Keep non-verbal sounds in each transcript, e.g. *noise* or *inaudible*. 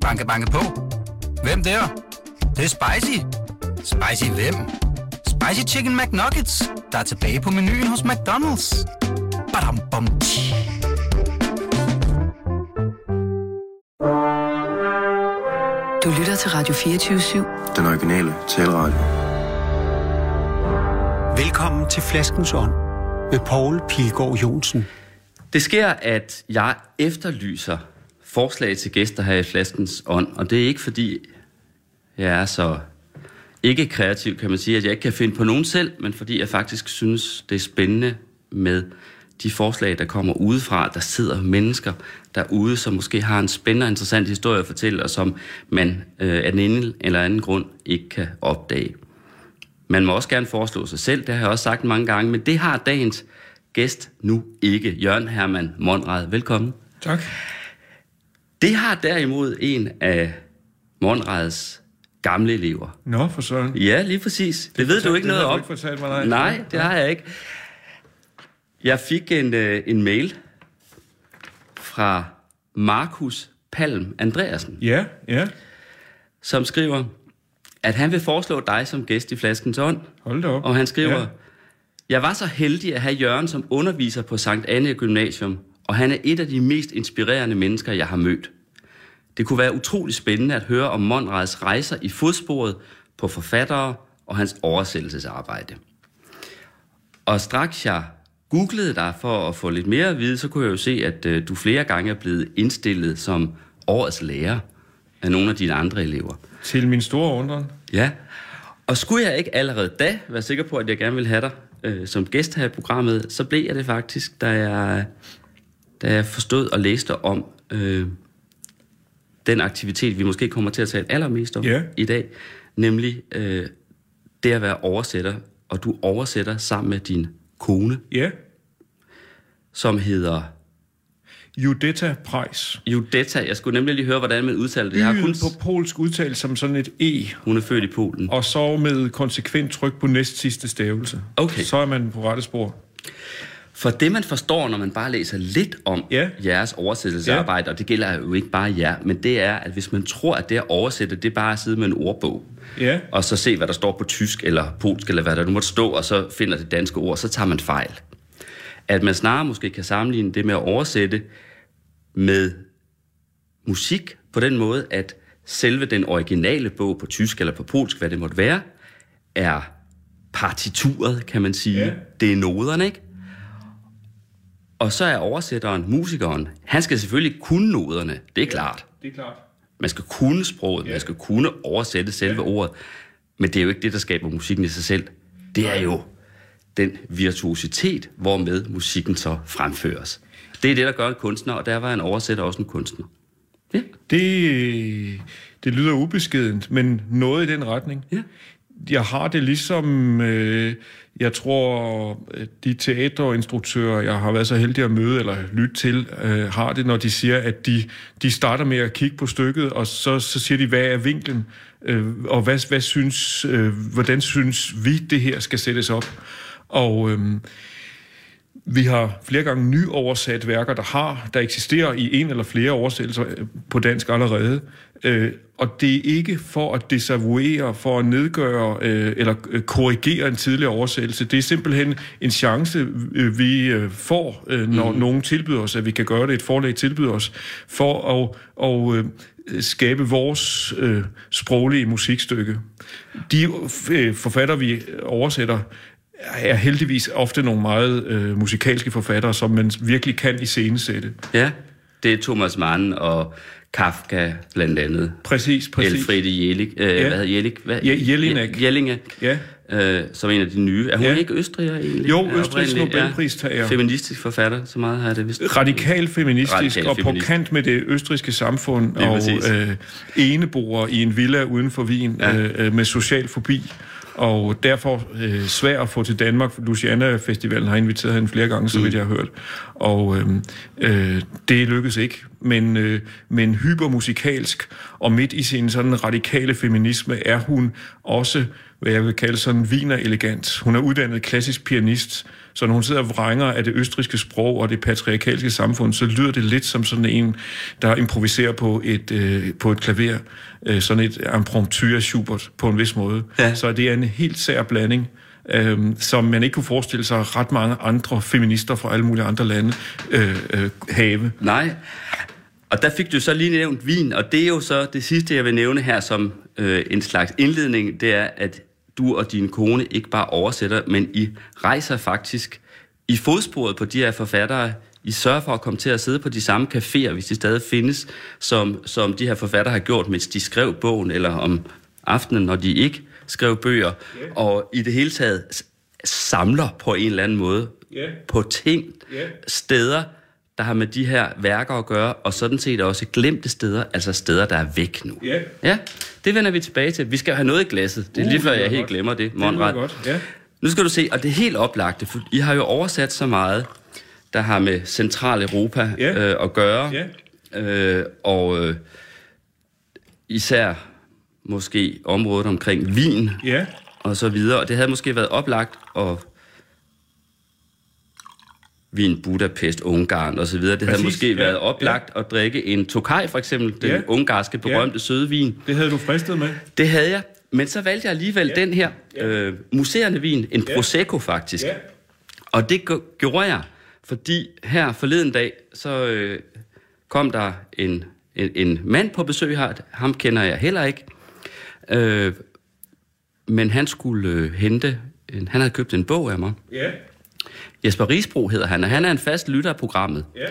Banke, banke på. Hvem der? Det, det er spicy. Spicy hvem? Spicy Chicken McNuggets, der er tilbage på menuen hos McDonald's. Badum, bom, tji. Du lytter til Radio 24-7. Den originale taleradio. Velkommen til Flaskens Ånd med Poul Pilgaard Jonsen. Det sker, at jeg efterlyser forslag til gæster her i Flaskens Ånd, og det er ikke fordi, jeg er så ikke kreativ, kan man sige, at jeg ikke kan finde på nogen selv, men fordi jeg faktisk synes, det er spændende med de forslag, der kommer udefra. Der sidder mennesker derude, som måske har en spændende og interessant historie at fortælle, og som man øh, af den ene eller anden grund ikke kan opdage. Man må også gerne foreslå sig selv, det har jeg også sagt mange gange, men det har dagens gæst nu ikke. Jørgen Hermann Monrad, velkommen. Tak. Det har derimod en af Monrads gamle elever. Nå, for søren. Ja, lige præcis. Det, det ved du ikke noget om. Ikke fortalt mig, nej. Nej, det har jeg ikke. Jeg fik en, øh, en mail fra Markus Palm Andreasen, Ja, ja. som skriver, at han vil foreslå dig som gæst i Flaskens Ånd. Hold da op. Og han skriver, ja. jeg var så heldig at have Jørgen som underviser på Sankt Anne Gymnasium, og han er et af de mest inspirerende mennesker, jeg har mødt. Det kunne være utrolig spændende at høre om Monrads rejser i fodsporet på forfattere og hans oversættelsesarbejde. Og straks jeg googlede dig for at få lidt mere at vide, så kunne jeg jo se, at øh, du flere gange er blevet indstillet som årets lærer af nogle af dine andre elever. Til min store undren. Ja, og skulle jeg ikke allerede da være sikker på, at jeg gerne ville have dig øh, som gæst her i programmet, så blev jeg det faktisk, da jeg, da jeg forstod og læste om øh, den aktivitet, vi måske kommer til at tale allermest om Ja. i dag, nemlig øh, det at være oversætter, og du oversætter sammen med din kone, Ja. som hedder Judetta Price. Judetta. Jeg skulle nemlig lige høre, hvordan man udtaler det. Jeg har kun, på polsk udtalt som sådan et E, hun er født i Polen. og så med konsekvent tryk på næst sidste stavelse. Okay. Så er man på rette spor. For det, man forstår, når man bare læser lidt om Ja. jeres oversættelsesarbejde, ja. og det gælder jo ikke bare jer, men det er, at hvis man tror, at det at oversætte, det er bare at sidde med en ordbog, Ja. og så se, hvad der står på tysk eller polsk, eller hvad der nu måtte stå, og så finder det danske ord, så tager man fejl. At man snarere måske kan sammenligne det med at oversætte med musik på den måde, at selve den originale bog på tysk eller på polsk, hvad det måtte være, er partituret, kan man sige. Ja. Det er noderne, ikke? Og så er oversætteren, musikeren, han skal selvfølgelig kunne noderne, det er klart. Det er klart. Man skal kunne sproget, Ja. man skal kunne oversætte selve ordet. Men det er jo ikke det, der skaber musikken i sig selv. Det er jo den virtuositet, hvormed musikken så fremføres. Det er det, der gør en kunstner, og der var en oversætter også en kunstner. Ja. Det, det lyder ubeskedent, men noget i den retning. Ja. Jeg har det ligesom, øh, jeg tror, øh, de teaterinstruktører, jeg har været så heldig at møde eller lytte til, øh, har det, når de siger, at de, de starter med at kigge på stykket, og så, så siger de, hvad er vinklen, øh, og hvad, hvad synes, øh, hvordan synes vi, det her skal sættes op. Og... Øh, vi har flere gange nyoversat værker, der har, der eksisterer i en eller flere oversættelser øh, på dansk allerede. Øh, og det er ikke for at desavouere, for at nedgøre øh, eller øh, korrigere en tidligere oversættelse. Det er simpelthen en chance, øh, vi får, øh, når mm. nogen tilbyder os, at vi kan gøre det, et forlag tilbyder os, for at og, øh, skabe vores øh, sproglige musikstykke. De øh, forfatter, vi oversætter, er heldigvis ofte nogle meget øh, musikalske forfattere, som man virkelig kan iscenesætte. ja, det er Thomas Mann og Kafka blandt andet. Præcis, præcis. Elfriede Jelling. Øh, Ja. Hvad hedder Jelling? Hvad? Je- Jelinek. Jellinge. Ja. Øh, som en af de nye. Er hun Ja. ikke østriger egentlig? Jo, Østrigs Nobelpristager. Feministisk forfatter, så meget har jeg det vist. Radikal feministisk Radikal og på feministisk. kant med det østriske samfund Lige og præcis. øh, eneboer i en villa uden for Wien Ja. ja. øh, med social fobi. Og derfor øh, svær at få til Danmark. Luciana Festivalen har inviteret hende flere gange, så Mm. vidt jeg har hørt. Og øh, øh, det lykkedes ikke. men, øh, men hypermusikalsk, og midt i sin sådan radikale feminisme er hun også, hvad jeg vil kalde sådan viner elegant. Hun er uddannet klassisk pianist, så når hun sidder og vrænger af det østriske sprog og det patriarkalske samfund, så lyder det lidt som sådan en, der improviserer på et, øh, på et klaver. Øh, sådan et impromptu af Schubert på en vis måde. Ja. Så det er en helt sær blanding, øh, som man ikke kunne forestille sig ret mange andre feminister fra alle mulige andre lande øh, øh, have. Nej. Og der fik du så lige nævnt vin, og det er jo så det sidste, jeg vil nævne her som øh, en slags indledning, det er, at du og din kone ikke bare oversætter, men I rejser faktisk i fodsporet på de her forfattere. I sørger for at komme til at sidde på de samme caféer, hvis de stadig findes, som, som de her forfattere har gjort, mens de skrev bogen, eller om aftenen, når de ikke skrev bøger, yeah. og i det hele taget samler på en eller anden måde Yeah. på ting, Yeah. steder, der har med de her værker at gøre, og sådan set også glemte steder, altså steder, der er væk nu. Ja. Ja, det vender vi tilbage til. Vi skal have noget i glasset. Det er Uh, lige før, det jeg helt godt. glemmer det, Det Monrad. godt, ja. Nu skal du se, og det er helt oplagte, for I har jo oversat så meget, der har med Centraleuropa Ja. øh, at gøre. Ja. Øh, og øh, især måske området omkring Wien Ja, og så videre. Og det havde måske været oplagt at Wien, Budapest, Ungarn og så videre. Det havde Præcis, måske ja, været oplagt at drikke en Tokaj, for eksempel, den Ja. ungarske berømte søde vin. det havde du fristet med. Det havde jeg, men så valgte jeg alligevel ja. den her øh, museerne vin, en Ja. Prosecco faktisk. Ja. Og det gjorde jeg, fordi her forleden dag, så øh, kom der en, en, en mand på besøg her, ham kender jeg heller ikke, øh, men han skulle øh, hente, en, han havde købt en bog af mig. Ja, Jesper Risbro hedder han, og han er en fast lytter af programmet. ja,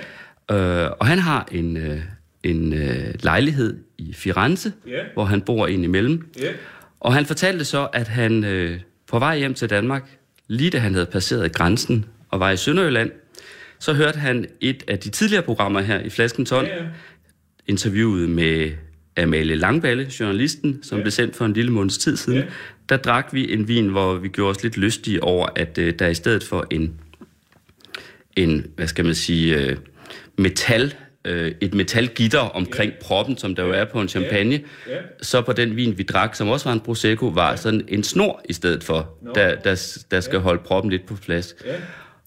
Øh, og han har en, øh, en øh, lejlighed i Firenze, Ja. hvor han bor ind imellem. ja, Og han fortalte så, at han øh, på vej hjem til Danmark, lige da han havde passeret grænsen og var i Sønderjylland, så hørte han et af de tidligere programmer her i Flaskens Hånd, ja. interviewet med Amalie Langballe, journalisten, som ja. blev sendt for en lille måneds tid siden. Ja. Der drak vi en vin, hvor vi gjorde os lidt lystige over, at øh, der i stedet for en, en hvad skal man sige, øh, metal, øh, et metalgitter omkring ja. proppen, som der jo er på en champagne, Ja. så på den vin, vi drak, som også var en Prosecco, var sådan en snor i stedet for, der, der, der skal holde proppen lidt på plads. Ja.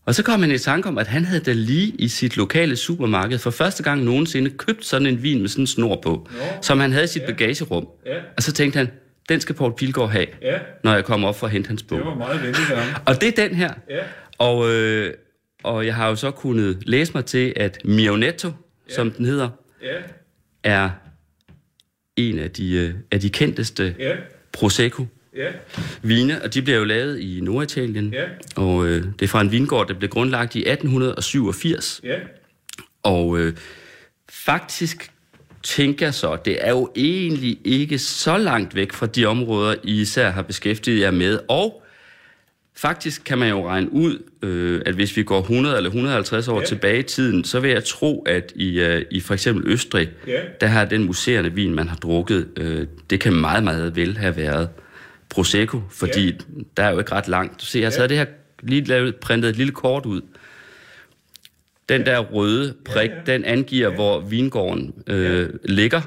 Og så kom han i tanke om, at han havde da lige i sit lokale supermarked for første gang nogensinde købt sådan en vin med sådan en snor på, som han havde i sit bagagerum. Ja. Og så tænkte han, den skal Paul Pilgaard have, Ja. når jeg kommer op for at hente hans bog. det var meget venligt af ham. Og det er den her. Ja. Og, øh, og jeg har jo så kunnet læse mig til, at Mionetto, ja. som den hedder, Ja, er en af de, øh, af de kendteste ja, Prosecco ja, vine, og de bliver jo lavet i Norditalien. Ja. Og øh, det er fra en vingård, der blev grundlagt i 1887. ja, Og øh, faktisk tænker jeg så, det er jo egentlig ikke så langt væk fra de områder, I især har beskæftiget jer med. Og faktisk kan man jo regne ud, øh, at hvis vi går 100 eller 150 år Ja. ja. tilbage i tiden, så vil jeg tro, at i, øh, i for eksempel Østrig, Ja. der har den museerne vin, man har drukket, øh, det kan meget, meget vel have været Prosecco, fordi Ja. der er jo ikke ret langt. Du ser, jeg har Ja. taget det her lige lavet, printet et lille kort ud. Den der røde prik, Ja, ja, ja. den angiver, ja. hvor vingården øh, ligger.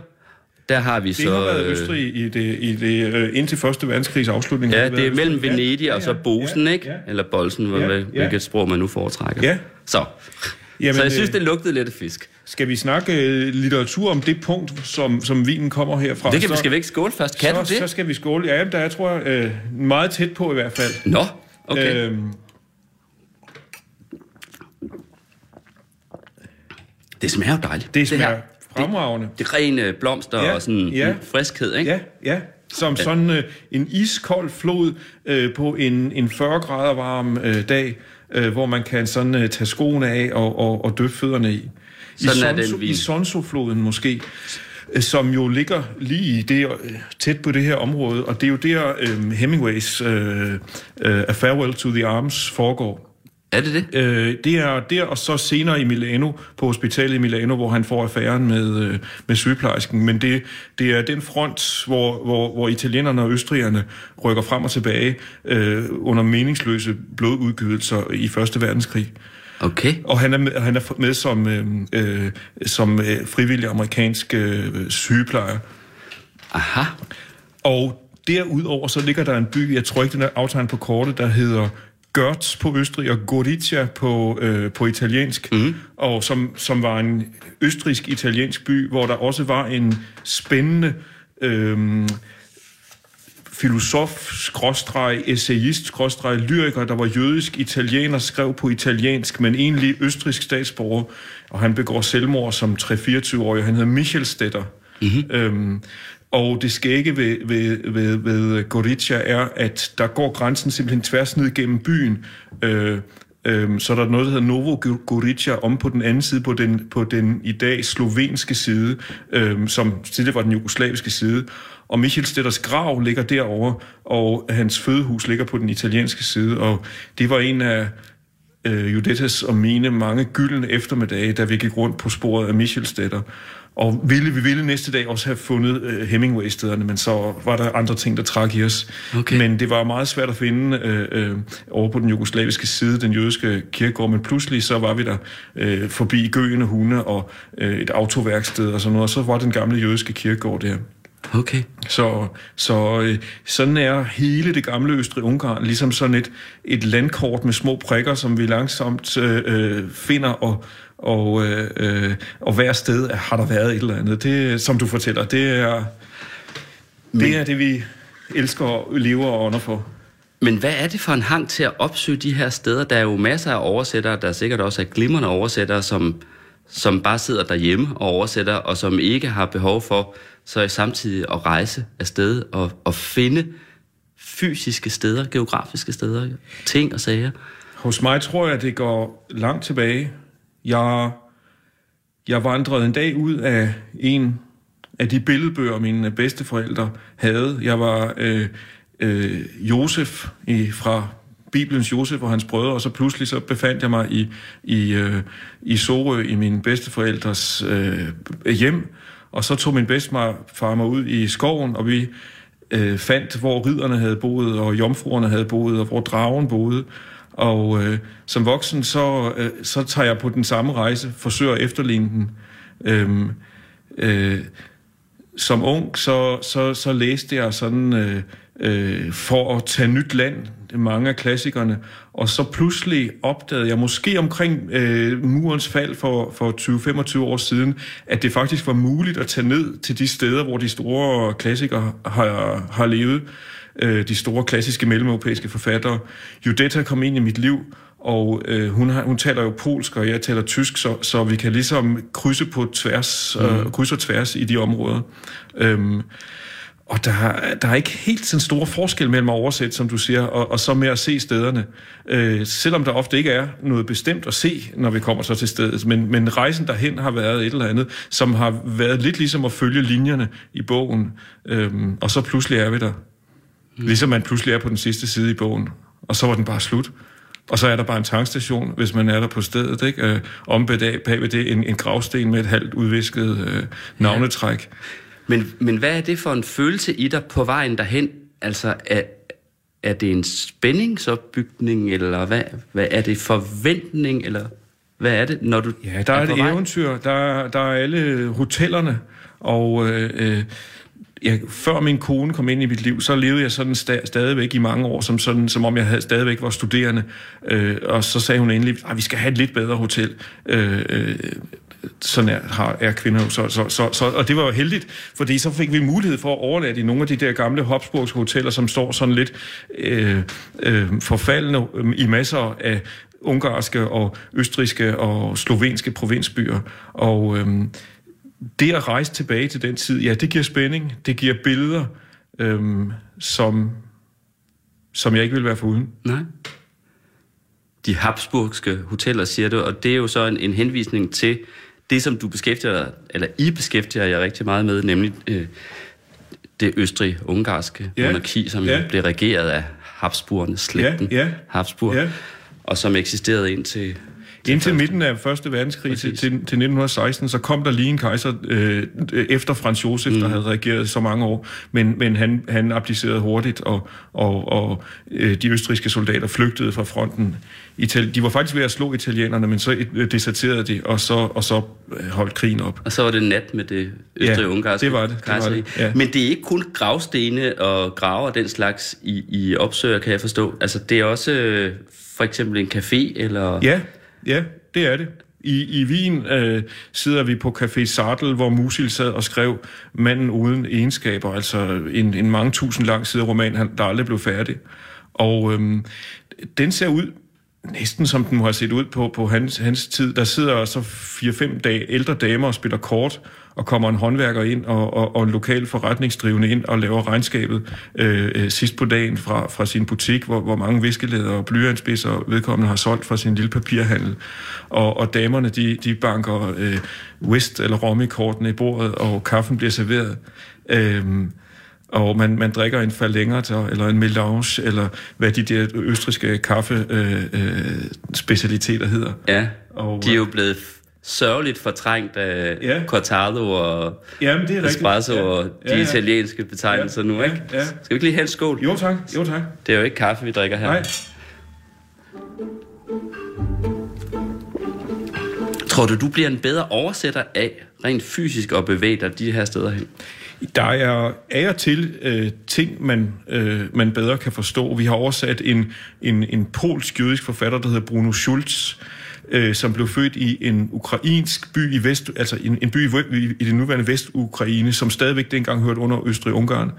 Der har vi Det så... har været Østrig i det, i det øh, indtil Første Verdenskrigs afslutning. Ja, været det er mellem Østrig. Venedig og så Bosen, ja, ikke? Ja. Eller Bolsen, Ja, ja, hvilket sprog man nu foretrækker. Ja. Så. Jamen, så jeg synes, øh, det lugtede lidt af fisk. Skal vi snakke øh, litteratur om det punkt, som, som vinen kommer herfra? Det kan, vi skal vi ikke skåle først? Kan så, du det? Så skal vi skåle. Ja, der er, tror jeg, øh, meget tæt på i hvert fald. Nå, okay. Øh, Øhm, det smager jo dejligt. det smager her. Fremragende. Det er rene blomster Ja, og sådan ja. friskhed, ikke? Ja, ja. Som sådan øh, en iskold flod øh, på en, en 40 grader varm øh, dag, øh, hvor man kan sådan øh, tage skoene af og, og, og døbe fødderne i. Sådan I er den Sonso- vin. I Sonso-floden måske, øh, som jo ligger lige i det, øh, tæt på det her område, og det er jo der øh, Hemingways øh, øh, A Farewell to the Arms foregår. Er det det? Øh, det er der, og så senere i Milano, på hospitalet i Milano, hvor han får affæren med, øh, med sygeplejersken. Men det, det er den front, hvor, hvor, hvor italienerne og østrigerne rykker frem og tilbage øh, under meningsløse blodudgydelser i Første Verdenskrig. Okay. Og han er med, han er med som, øh, øh, som øh, frivillig amerikansk øh, sygeplejer. Aha. Og derudover så ligger der en by, jeg tror ikke, den er aftegnet på kortet, der hedder Görz på Østrig og Gorizia på, øh, på italiensk, mm. og som, som var en østrisk-italiensk by, hvor der også var en spændende øh, filosof, skråstreg, essayist, skråstreg, lyriker, der var jødisk italiener, skrev på italiensk, men egentlig østrisk statsborger, og han begår selvmord som 3-24-årig, han hedder Michel Stetter. Mm-hmm. Øhm, og det skægge ved, ved, ved, ved Gorizia er, at der går grænsen simpelthen tværs ned gennem byen, øh, øh, så der er noget, der hedder Novo Gorica om på den anden side, på den, på den i dag slovenske side, øh, som tidligere var den jugoslaviske side. Og Michel Stetters grav ligger derovre, og hans fødehus ligger på den italienske side. Og det var en af øh, Judetas og mine mange gyldne eftermiddage, da vi gik rundt på sporet af Michel Stetter. Og ville, vi ville næste dag også have fundet uh, Hemingway-stederne, men så var der andre ting, der trak i os. Okay. Men det var meget svært at finde uh, uh, over på den jugoslaviske side, den jødiske kirkegård, men pludselig så var vi der uh, forbi gøende hunde og uh, et autoværksted og sådan noget, og så var den gamle jødiske kirkegård der. Okay. Så, så øh, sådan er hele det gamle Østrig-Ungarn ligesom sådan et, et landkort med små prikker, som vi langsomt øh, finder, og, og, øh, øh, og hver sted har der været et eller andet. Det, som du fortæller, det er, det er det, vi elsker og lever og ånder for. Men hvad er det for en hang til at opsøge de her steder? Der er jo masser af oversættere, der er sikkert også er glimrende oversættere, som, som bare sidder derhjemme og oversætter, og som ikke har behov for så samtidig at rejse afsted og, og finde fysiske steder, geografiske steder, ting og sager. Hos mig tror jeg, det går langt tilbage. Jeg, jeg vandrede en dag ud af en af de billedbøger, mine bedsteforældre havde. Jeg var øh, øh, Josef i, fra Bibelens Josef og hans brødre, og så pludselig så befandt jeg mig i, i, øh, i Sorø i mine bedsteforældres øh, hjem, og så tog min bedstefar mig ud i skoven, og vi øh, fandt, hvor ridderne havde boet, og jomfruerne havde boet, og hvor dragen boede. Og øh, som voksen, så, øh, så tager jeg på den samme rejse, forsøger at efterligne den. Øhm, øh, som ung, så, så, så læste jeg sådan øh, øh, for at tage nyt land, mange af klassikerne, og så pludselig opdagede jeg, måske omkring øh, murens fald for, for 20-25 år siden, at det faktisk var muligt at tage ned til de steder, hvor de store klassikere har, har levet, øh, de store klassiske mellem-europæiske forfattere. Judetta kom ind i mit liv, og øh, hun, har, hun taler jo polsk, og jeg taler tysk, så, så vi kan ligesom krydse på tværs, mm. øh, krydse og tværs i de områder. Øhm, og der, der er ikke helt sådan stor forskel mellem at oversætte, som du siger, og, og så med at se stederne. Øh, selvom der ofte ikke er noget bestemt at se, når vi kommer så til stedet. Men, men rejsen derhen har været et eller andet, som har været lidt ligesom at følge linjerne i bogen. Øhm, og så pludselig er vi der. Mm. Ligesom man pludselig er på den sidste side i bogen. Og så var den bare slut. Og så er der bare en tankstation, hvis man er der på stedet. Ikke? Øh, om bagved det en, en gravsten med et halvt udvisket øh, navnetræk. Ja. Men, men hvad er det for en følelse i dig på vejen derhen? Altså, er, er det en spændingsopbygning, eller hvad, hvad er det forventning, eller hvad er det, når du Ja, der er, er et eventyr. Der, der er alle hotellerne, og øh, jeg, før min kone kom ind i mit liv, så levede jeg sådan sta- stadigvæk i mange år, som, sådan, som om jeg havde, stadigvæk var studerende. Øh, og så sagde hun endelig, at vi skal have et lidt bedre hotel. Øh, øh, sådan er, har, er kvinder så, så, så, så, og det var jo heldigt, fordi så fik vi mulighed for at overlade i nogle af de der gamle Hopsburgske hoteller, som står sådan lidt øh, øh, forfaldende øh, i masser af ungarske og østriske og slovenske provinsbyer. Og øh, det at rejse tilbage til den tid, ja, det giver spænding, det giver billeder, øh, som, som jeg ikke vil være foruden. Nej de habsburgske hoteller, siger du, og det er jo så en, en henvisning til det, som du beskæftiger eller I beskæftiger jer rigtig meget med, nemlig øh, det østrig-ungarske ja. monarki, som ja. blev regeret af Habsburgerne, slægten ja. Ja. Habsburg, ja. og som eksisterede indtil Indtil midten af Første Verdenskrig til, til, til 1916, så kom der lige en kejser øh, efter Frans Josef, mm. der havde regeret så mange år, men, men han, han abdicerede hurtigt, og, og, og øh, de østrigske soldater flygtede fra fronten. Itali- de var faktisk ved at slå italienerne, men så øh, deserterede de, og så, og så øh, holdt krigen op. Og så var det nat med det østrig-ungarske det var det, det var det, ja. Men det er ikke kun gravstene og graver den slags, I, I opsøger, kan jeg forstå. Altså, det er også øh, for eksempel en café, eller... Ja, ja, det er det. I, i Wien øh, sidder vi på Café Sartel, hvor Musil sad og skrev Manden uden egenskaber, altså en, en mange tusind lang side roman, han, der aldrig blev færdig. Og øhm, den ser ud næsten som den må have set ud på, på hans, hans tid. Der sidder så fire-fem dage ældre damer og spiller kort, og kommer en håndværker ind og, og, og en lokal forretningsdrivende ind og laver regnskabet øh, øh, sidst på dagen fra, fra sin butik, hvor, hvor mange viskelæder og blyantspidser vedkommende har solgt fra sin lille papirhandel. Og, og damerne, de, de banker øh, West eller Romy-kortene i bordet, og kaffen bliver serveret. Øh, og man, man drikker en falengata eller en melange, eller hvad de der østriske kaffespecialiteter øh, øh, hedder. Ja, og, de er jo blevet sørgeligt fortrængt af ja. Cortado og Jamen, det er Espresso ja. og de ja, ja. italienske betegnelser ja. nu, ikke? Ja. Ja. Skal vi ikke lige have en skål? Jo tak, jo tak. Det er jo ikke kaffe, vi drikker her. Nej. Tror du, du bliver en bedre oversætter af rent fysisk at bevæge dig de her steder hen? Der er af og til øh, ting, man, øh, man bedre kan forstå. Vi har oversat en, en, en polsk-jødisk forfatter, der hedder Bruno Schulz, øh, Øh, som blev født i en ukrainsk by i vest, altså en, en by i, i det nuværende Vestukraine, som stadigvæk dengang hørte under Østrig-Ungarn.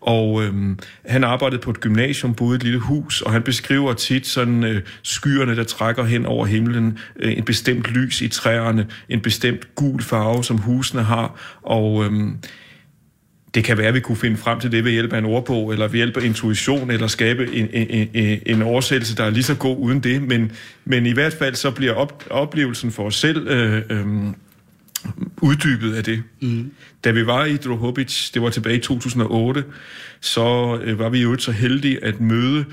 Og øhm, han arbejdede på et gymnasium, boede i et lille hus, og han beskriver tit sådan øh, skyerne, der trækker hen over himlen, øh, en bestemt lys i træerne, en bestemt gul farve, som husene har, og øhm, det kan være, at vi kunne finde frem til det ved hjælp af en ordbog, eller ved hjælp af intuition, eller skabe en, en, en, en oversættelse, der er lige så god uden det. Men, men i hvert fald så bliver op, oplevelsen for os selv øh, øh, uddybet af det. Mm. Da vi var i Drohobic, det var tilbage i 2008, så øh, var vi jo så heldige at møde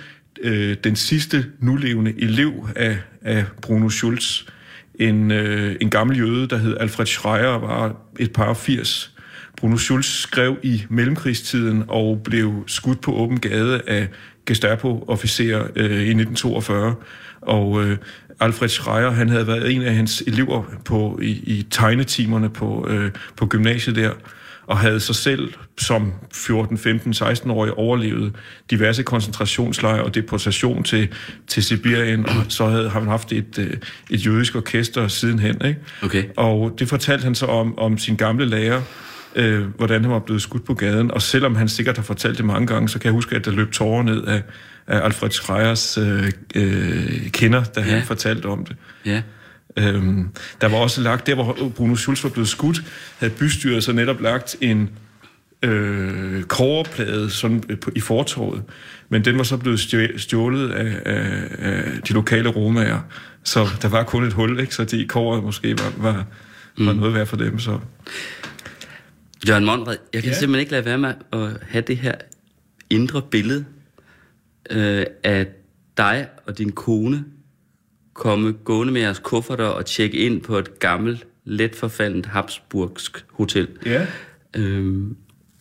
øh, den sidste nulevende elev af, af Bruno Schulz. En, øh, en gammel jøde, der hed Alfred Schreier, var et par 80 Bruno Schulz skrev i mellemkrigstiden og blev skudt på åben gade af Gestapo-officerer øh, i 1942. Og øh, Alfred Schreier, han havde været en af hans elever på, i, i tegnetimerne på, øh, på gymnasiet der, og havde sig selv som 14, 15, 16-årig overlevet diverse koncentrationslejre og deportation til, til Sibirien, og så havde han haft et, øh, et jødisk orkester sidenhen. Ikke? Okay. Og det fortalte han så om, om sin gamle lærer, øh, hvordan han var blevet skudt på gaden. Og selvom han sikkert har fortalt det mange gange, så kan jeg huske, at der løb tårer ned af, af Alfred Schreiers øh, øh, kender, da ja. han fortalte om det. Ja. Øhm, der var også lagt, der hvor Bruno Schulz var blevet skudt, havde bystyret så netop lagt en øh, kåreplade sådan, øh, på, i fortorvet, men den var så blevet stjålet af, af, af de lokale romager, så der var kun et hul, ikke? så de kåret måske var, var, var mm. noget værd for dem. Så. Jørgen Monrad, jeg kan Ja. simpelthen ikke lade være med at have det her indre billede øh, af dig og din kone komme gående med jeres kufferter og tjekke ind på et gammelt, let forfaldent Habsburgsk hotel. Ja. Øhm,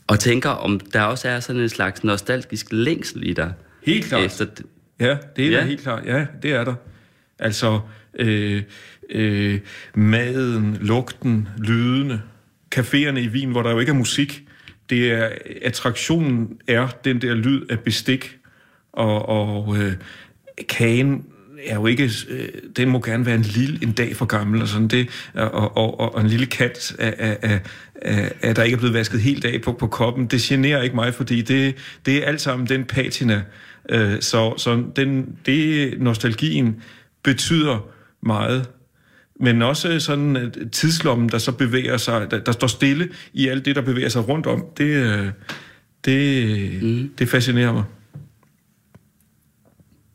og tænker, om der også er sådan en slags nostalgisk længsel i dig. Helt klart. Efter, Ja, det er Ja. ja. helt klart. Ja, det er der. Altså, øh, øh, maden, lugten, lydene, caféerne i Wien, hvor der jo ikke er musik. Det er, attraktionen er den der lyd af bestik, og, og øh, kagen er jo ikke, øh, den må gerne være en lille en dag for gammel, og sådan. Det, og, og, og, og en lille kat, af, af, af, af, af, der ikke er blevet vasket helt af på, på koppen, det generer ikke mig, fordi det, det er alt sammen den patina, øh, så, så den, det, nostalgien betyder meget, men også sådan at tidslommen, der så bevæger sig, der, der står stille i alt det, der bevæger sig rundt om, det, øh, det, mm. det fascinerer mig.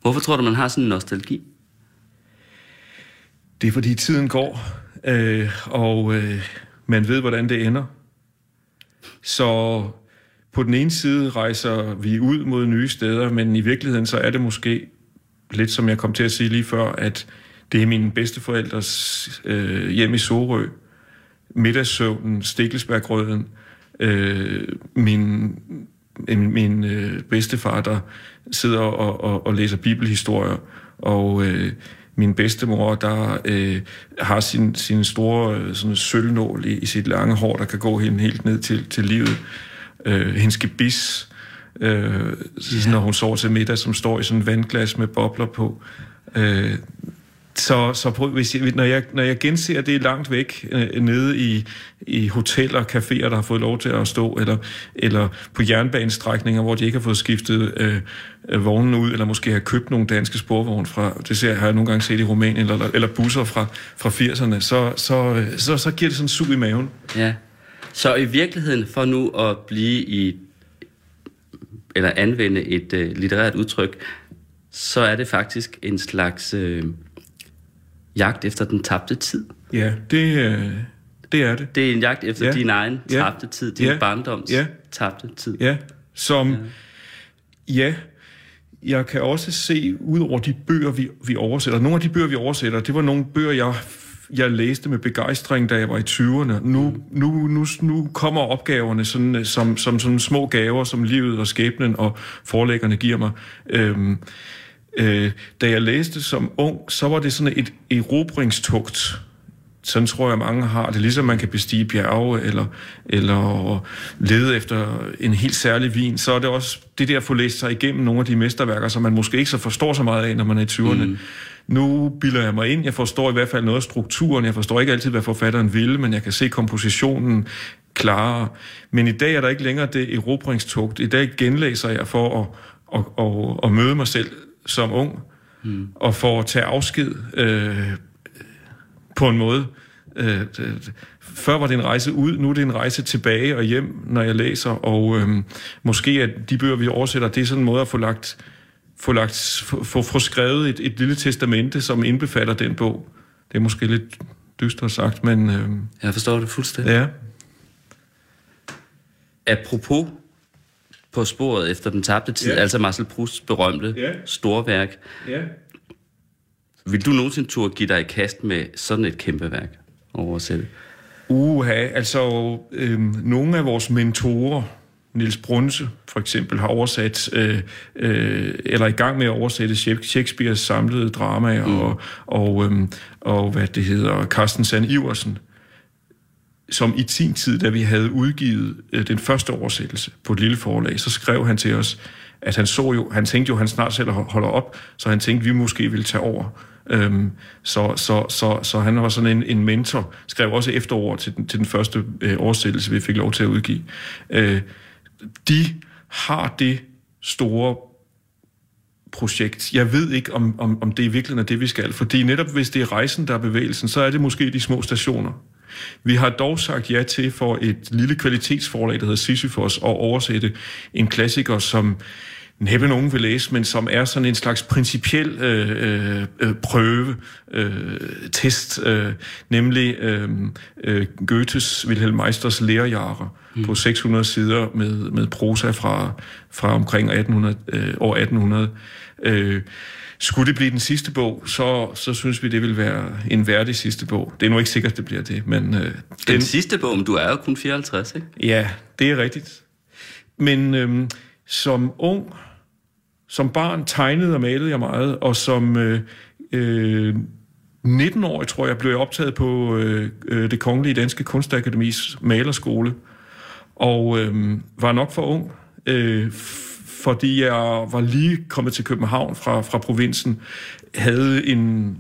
hvorfor tror du, man har sådan en nostalgi? Det er fordi tiden går, øh, og øh, man ved, hvordan det ender. Så på den ene side rejser vi ud mod nye steder, men i virkeligheden så er det måske lidt som jeg kom til at sige lige før, at Det er mine bedsteforældres øh, hjem i Sorø, middagssøvnen, Stikkelsbergrøden, øh, min, min, min øh, bedstefar, der sidder og, og, og læser bibelhistorier, og øh, min bedstemor, der øh, har sin, sin store øh, sådan sølvnål i, i sit lange hår, der kan gå hende helt ned til, til livet. Øh, hendes gebis, øh, ja. når hun sover til middag, som står i sådan en vandglas med bobler på. Øh, så, så på, hvis jeg, når, jeg, når jeg genser det langt væk, øh, nede i, i hoteller og caféer, der har fået lov til at stå, eller, eller på jernbanestrækninger, hvor de ikke har fået skiftet øh, øh, vognen ud, eller måske har købt nogle danske sporvogne fra, det ser, har jeg nogle gange set i Rumænien, eller, eller busser fra, fra 80'erne, så, så, øh, så, så giver det sådan en sug i maven. Ja. Så i virkeligheden, for nu at blive i, eller anvende et øh, litterært udtryk, så er det faktisk en slags øh, jagt efter den tabte tid. Ja, det, øh, det er det. Det er en jagt efter Ja. din egen Ja. tabte tid, din Ja. Ja. barndoms tabte tid. Ja, som... Ja, jeg kan også se, ud over de bøger, vi, vi oversætter, nogle af de bøger, vi oversætter, det var nogle bøger, jeg, jeg læste med begejstring, da jeg var i 20'erne. Nu, nu, nu, nu kommer opgaverne sådan, øh, som, som sådan små gaver, som livet og skæbnen og forlæggerne giver mig. Øhm, øh, da jeg læste som ung, så var det sådan et erobringstugt, sådan tror jeg, mange har det. Ligesom man kan bestige bjerge, eller, eller lede efter en helt særlig vin, så er det også det der at få læst sig igennem nogle af de mesterværker, som man måske ikke så forstår så meget af, når man er i 20'erne. Mm. Nu bilder jeg mig ind, jeg forstår i hvert fald noget af strukturen, jeg forstår ikke altid, hvad forfatteren vil, men jeg kan se kompositionen klarere. Men i dag er der ikke længere det erobringstugt. I dag genlæser jeg for at, at, at, at møde mig selv som ung, mm. og at tage afsked øh, på en måde. Øh, før var det en rejse ud, nu er det en rejse tilbage og hjem, når jeg læser, og øh, måske at de bøger, vi oversætter, det er sådan en måde at få lagt, få, lagt, få, få, få skrevet et, et lille testamente, som indbefatter den bog. Det er måske lidt dystert sagt, men øh, Jeg forstår det fuldstændig. ja. Apropos på sporet efter den tabte tid, Ja. altså Marcel Prousts berømte Ja. storværk. ja. Vil du nogensinde turde give dig i kast med sådan et kæmpe værk oversætte? Uha, altså øhm, nogle af vores mentorer, Niels Brunse for eksempel, har oversat, øh, øh, eller er i gang med at oversætte Shak- Shakespeares samlede dramaer, mm. og, og, øhm, og hvad det hedder, Carsten Sand Iversen, som i sin tid, da vi havde udgivet øh, den første oversættelse på et lille forlag, så skrev han til os, at han så jo, han tænkte jo, at han snart selv holder op, så han tænkte, at vi måske ville tage over. Øhm, så, så, så, så han var sådan en, en mentor, skrev også efterord til den, til den første øh, oversættelse, vi fik lov til at udgive. Øh, de har det store projekt. Jeg ved ikke, om, om, om det i virkeligheden er det, vi skal. Fordi netop hvis det er rejsen, der er bevægelsen, så er det måske de små stationer. Vi har dog sagt ja til for et lille kvalitetsforlag, der hedder Sisyphos, at oversætte en klassiker, som næppe nogen vil læse, men som er sådan en slags principiel øh, øh, prøve, øh, test, øh, nemlig øh, øh, Goethes Wilhelm Meisters Lærjahre mm. på 600 sider med, med prosa fra, fra omkring 1800, øh, år 1800. Øh, skulle det blive den sidste bog, så, så synes vi, det vil være en værdig sidste bog. Det er nu ikke sikkert, det bliver det, men... Øh, Den, den, sidste bog, men du er jo kun 54, ikke? Ja, det er rigtigt. Men øhm, som ung, som barn tegnede og malede jeg meget, og som øh, øh, 19-årig, tror jeg, blev jeg optaget på øh, øh, det Kongelige Danske Kunstakademis malerskole, og øh, var nok for ung, øh, fordi jeg var lige kommet til København fra, fra provinsen, havde en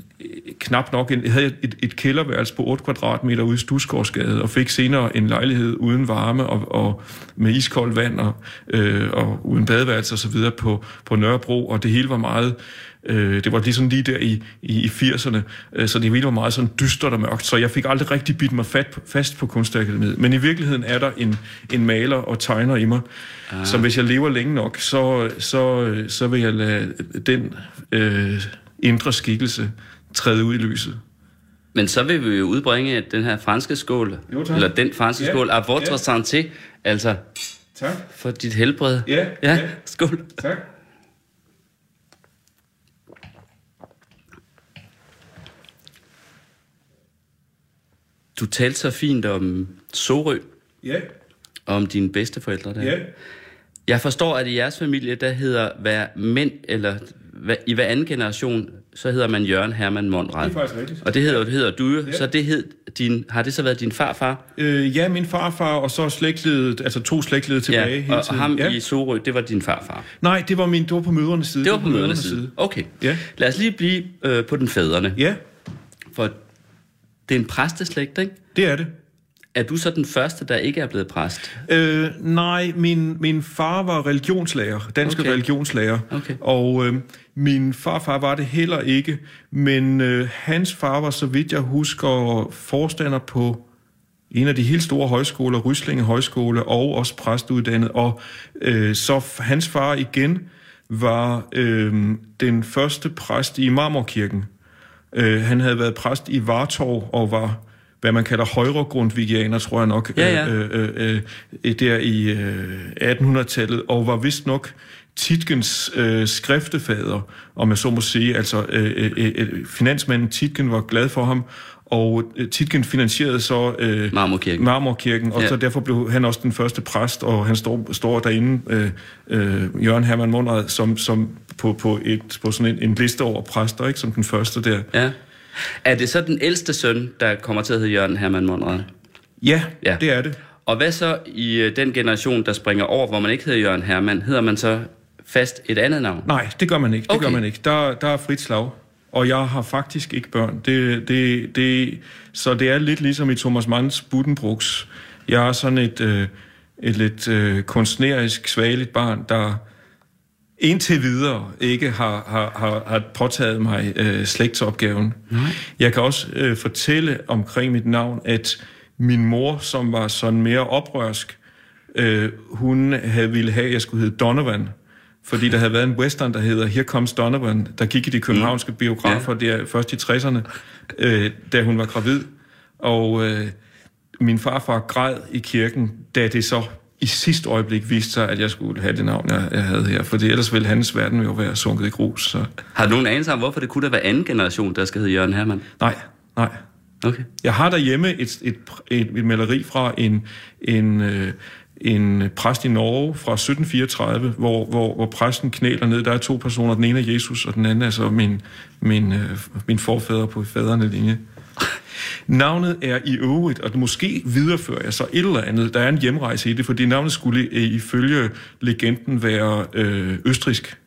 knap nok en, havde et, et kælderværelse på 8 kvadratmeter ude i Stusgårdsgade, og fik senere en lejlighed uden varme og, og med iskoldt vand og, øh, og uden badeværelse og så videre på, på Nørrebro, og det hele var meget Øh, det var ligesom lige der i, i, i 80'erne, øh, så det hele var meget sådan dystert og mørkt, så jeg fik aldrig rigtig bidt mig fat, fast på kunstakademiet. Men i virkeligheden er der en, en maler og tegner i mig, ah. så hvis jeg lever længe nok, så, så, så vil jeg lade den øh, indre skikkelse træde ud i lyset. Men så vil vi jo udbringe den her franske skål, Jo, tak. eller den franske Ja, skål, à votre ja. santé, altså Tak. for dit helbred. Ja, ja. ja. skål. Tak. Du talte så fint om Sorø, Ja, og om dine bedsteforældre der. ja. Jeg forstår, at i jeres familie, der hedder hver mænd, eller hver, i hver anden generation, så hedder man Jørgen Hermann Monrad. Det er faktisk rigtigt. Og det hedder, det hedder du jo, ja. så det hed din, har det så været din farfar? Øh, ja, min farfar, og så slægtledet, altså to slægtled tilbage ja, hele og, tiden. ham ja. i Sorø, det var din farfar. Nej, det var, min, det var på mødernes side. Det var på mødernes side. Okay. Ja. Lad os lige blive øh, på den fædrene. Ja, For det er en præsteslægt, ikke? det er det. Er du så den første, der ikke er blevet præst? Øh, nej, min, min far var religionslærer, dansk Okay. religionslærer. Okay. Og øh, min farfar var det heller ikke, men øh, hans far var, så vidt jeg husker, forstander på en af de helt store højskoler, Ryslinge Højskole, og også præstuddannet. Og øh, så hans far igen var øh, den første præst i Marmorkirken. Øh, han havde været præst i Vartov og var hvad man kalder højre grundvigianer, tror jeg nok, Ja, ja. Øh, øh, øh, der i øh, 1800-tallet, og var vist nok Titkens øh, skriftefader, om jeg så må sige. Altså, øh, øh, øh, finansmanden Titken var glad for ham, og øh, Titken finansierede så øh, Marmorkirken. Marmorkirken, og Ja. så derfor blev han også den første præst, og han står, står derinde, øh, øh, Jørgen Hermann Monrad, som, som på, på, et, på sådan en, en liste over præster, ikke, som den første der. Ja. Er det så den ældste søn, der kommer til at hedde Jørgen Hermann Monrad? Ja, Ja. det er det. Og hvad så i øh, den generation, der springer over, hvor man ikke hedder Jørgen Hermann? Hedder man så fast et andet navn? Nej, det gør man ikke. Det okay. gør man ikke. Der, der er frit slag. Og jeg har faktisk ikke børn. Det, det, det, så det er lidt ligesom i Thomas Manns Buddenbrooks. Jeg er sådan et, øh, et lidt øh, kunstnerisk, svageligt barn, der indtil videre ikke har, har, har, har påtaget mig øh, slægtsopgaven. Nej. Jeg kan også øh, fortælle omkring mit navn, at min mor, som var sådan mere oprørsk, øh, hun havde ville have, at jeg skulle hedde Donovan. Fordi der havde været en western, der hedder Here Comes Donovan, der gik i de københavnske biografer ja. der først i 60'erne, øh, da hun var gravid. Og øh, min farfar græd i kirken, da det så i sidste øjeblik viste sig, at jeg skulle have det navn, jeg, jeg havde her. For ellers ville hans verden jo være sunket i grus. Så Har du nogen anelse om, hvorfor det kunne da være anden generation, der skal hedde Jørgen Hermann? nej, nej. Okay. Jeg har derhjemme et, et, et, et maleri fra en, en, øh, en præst i Norge fra 1734, hvor, hvor, hvor præsten knæler ned. Der er to personer, den ene er Jesus, og den anden er så min, min, øh, min forfader på faderne linje. Navnet er i øvrigt, og det måske viderefører jeg så et eller andet. Der er en hjemrejse i det, fordi navnet skulle ifølge legenden være øh, østrisk.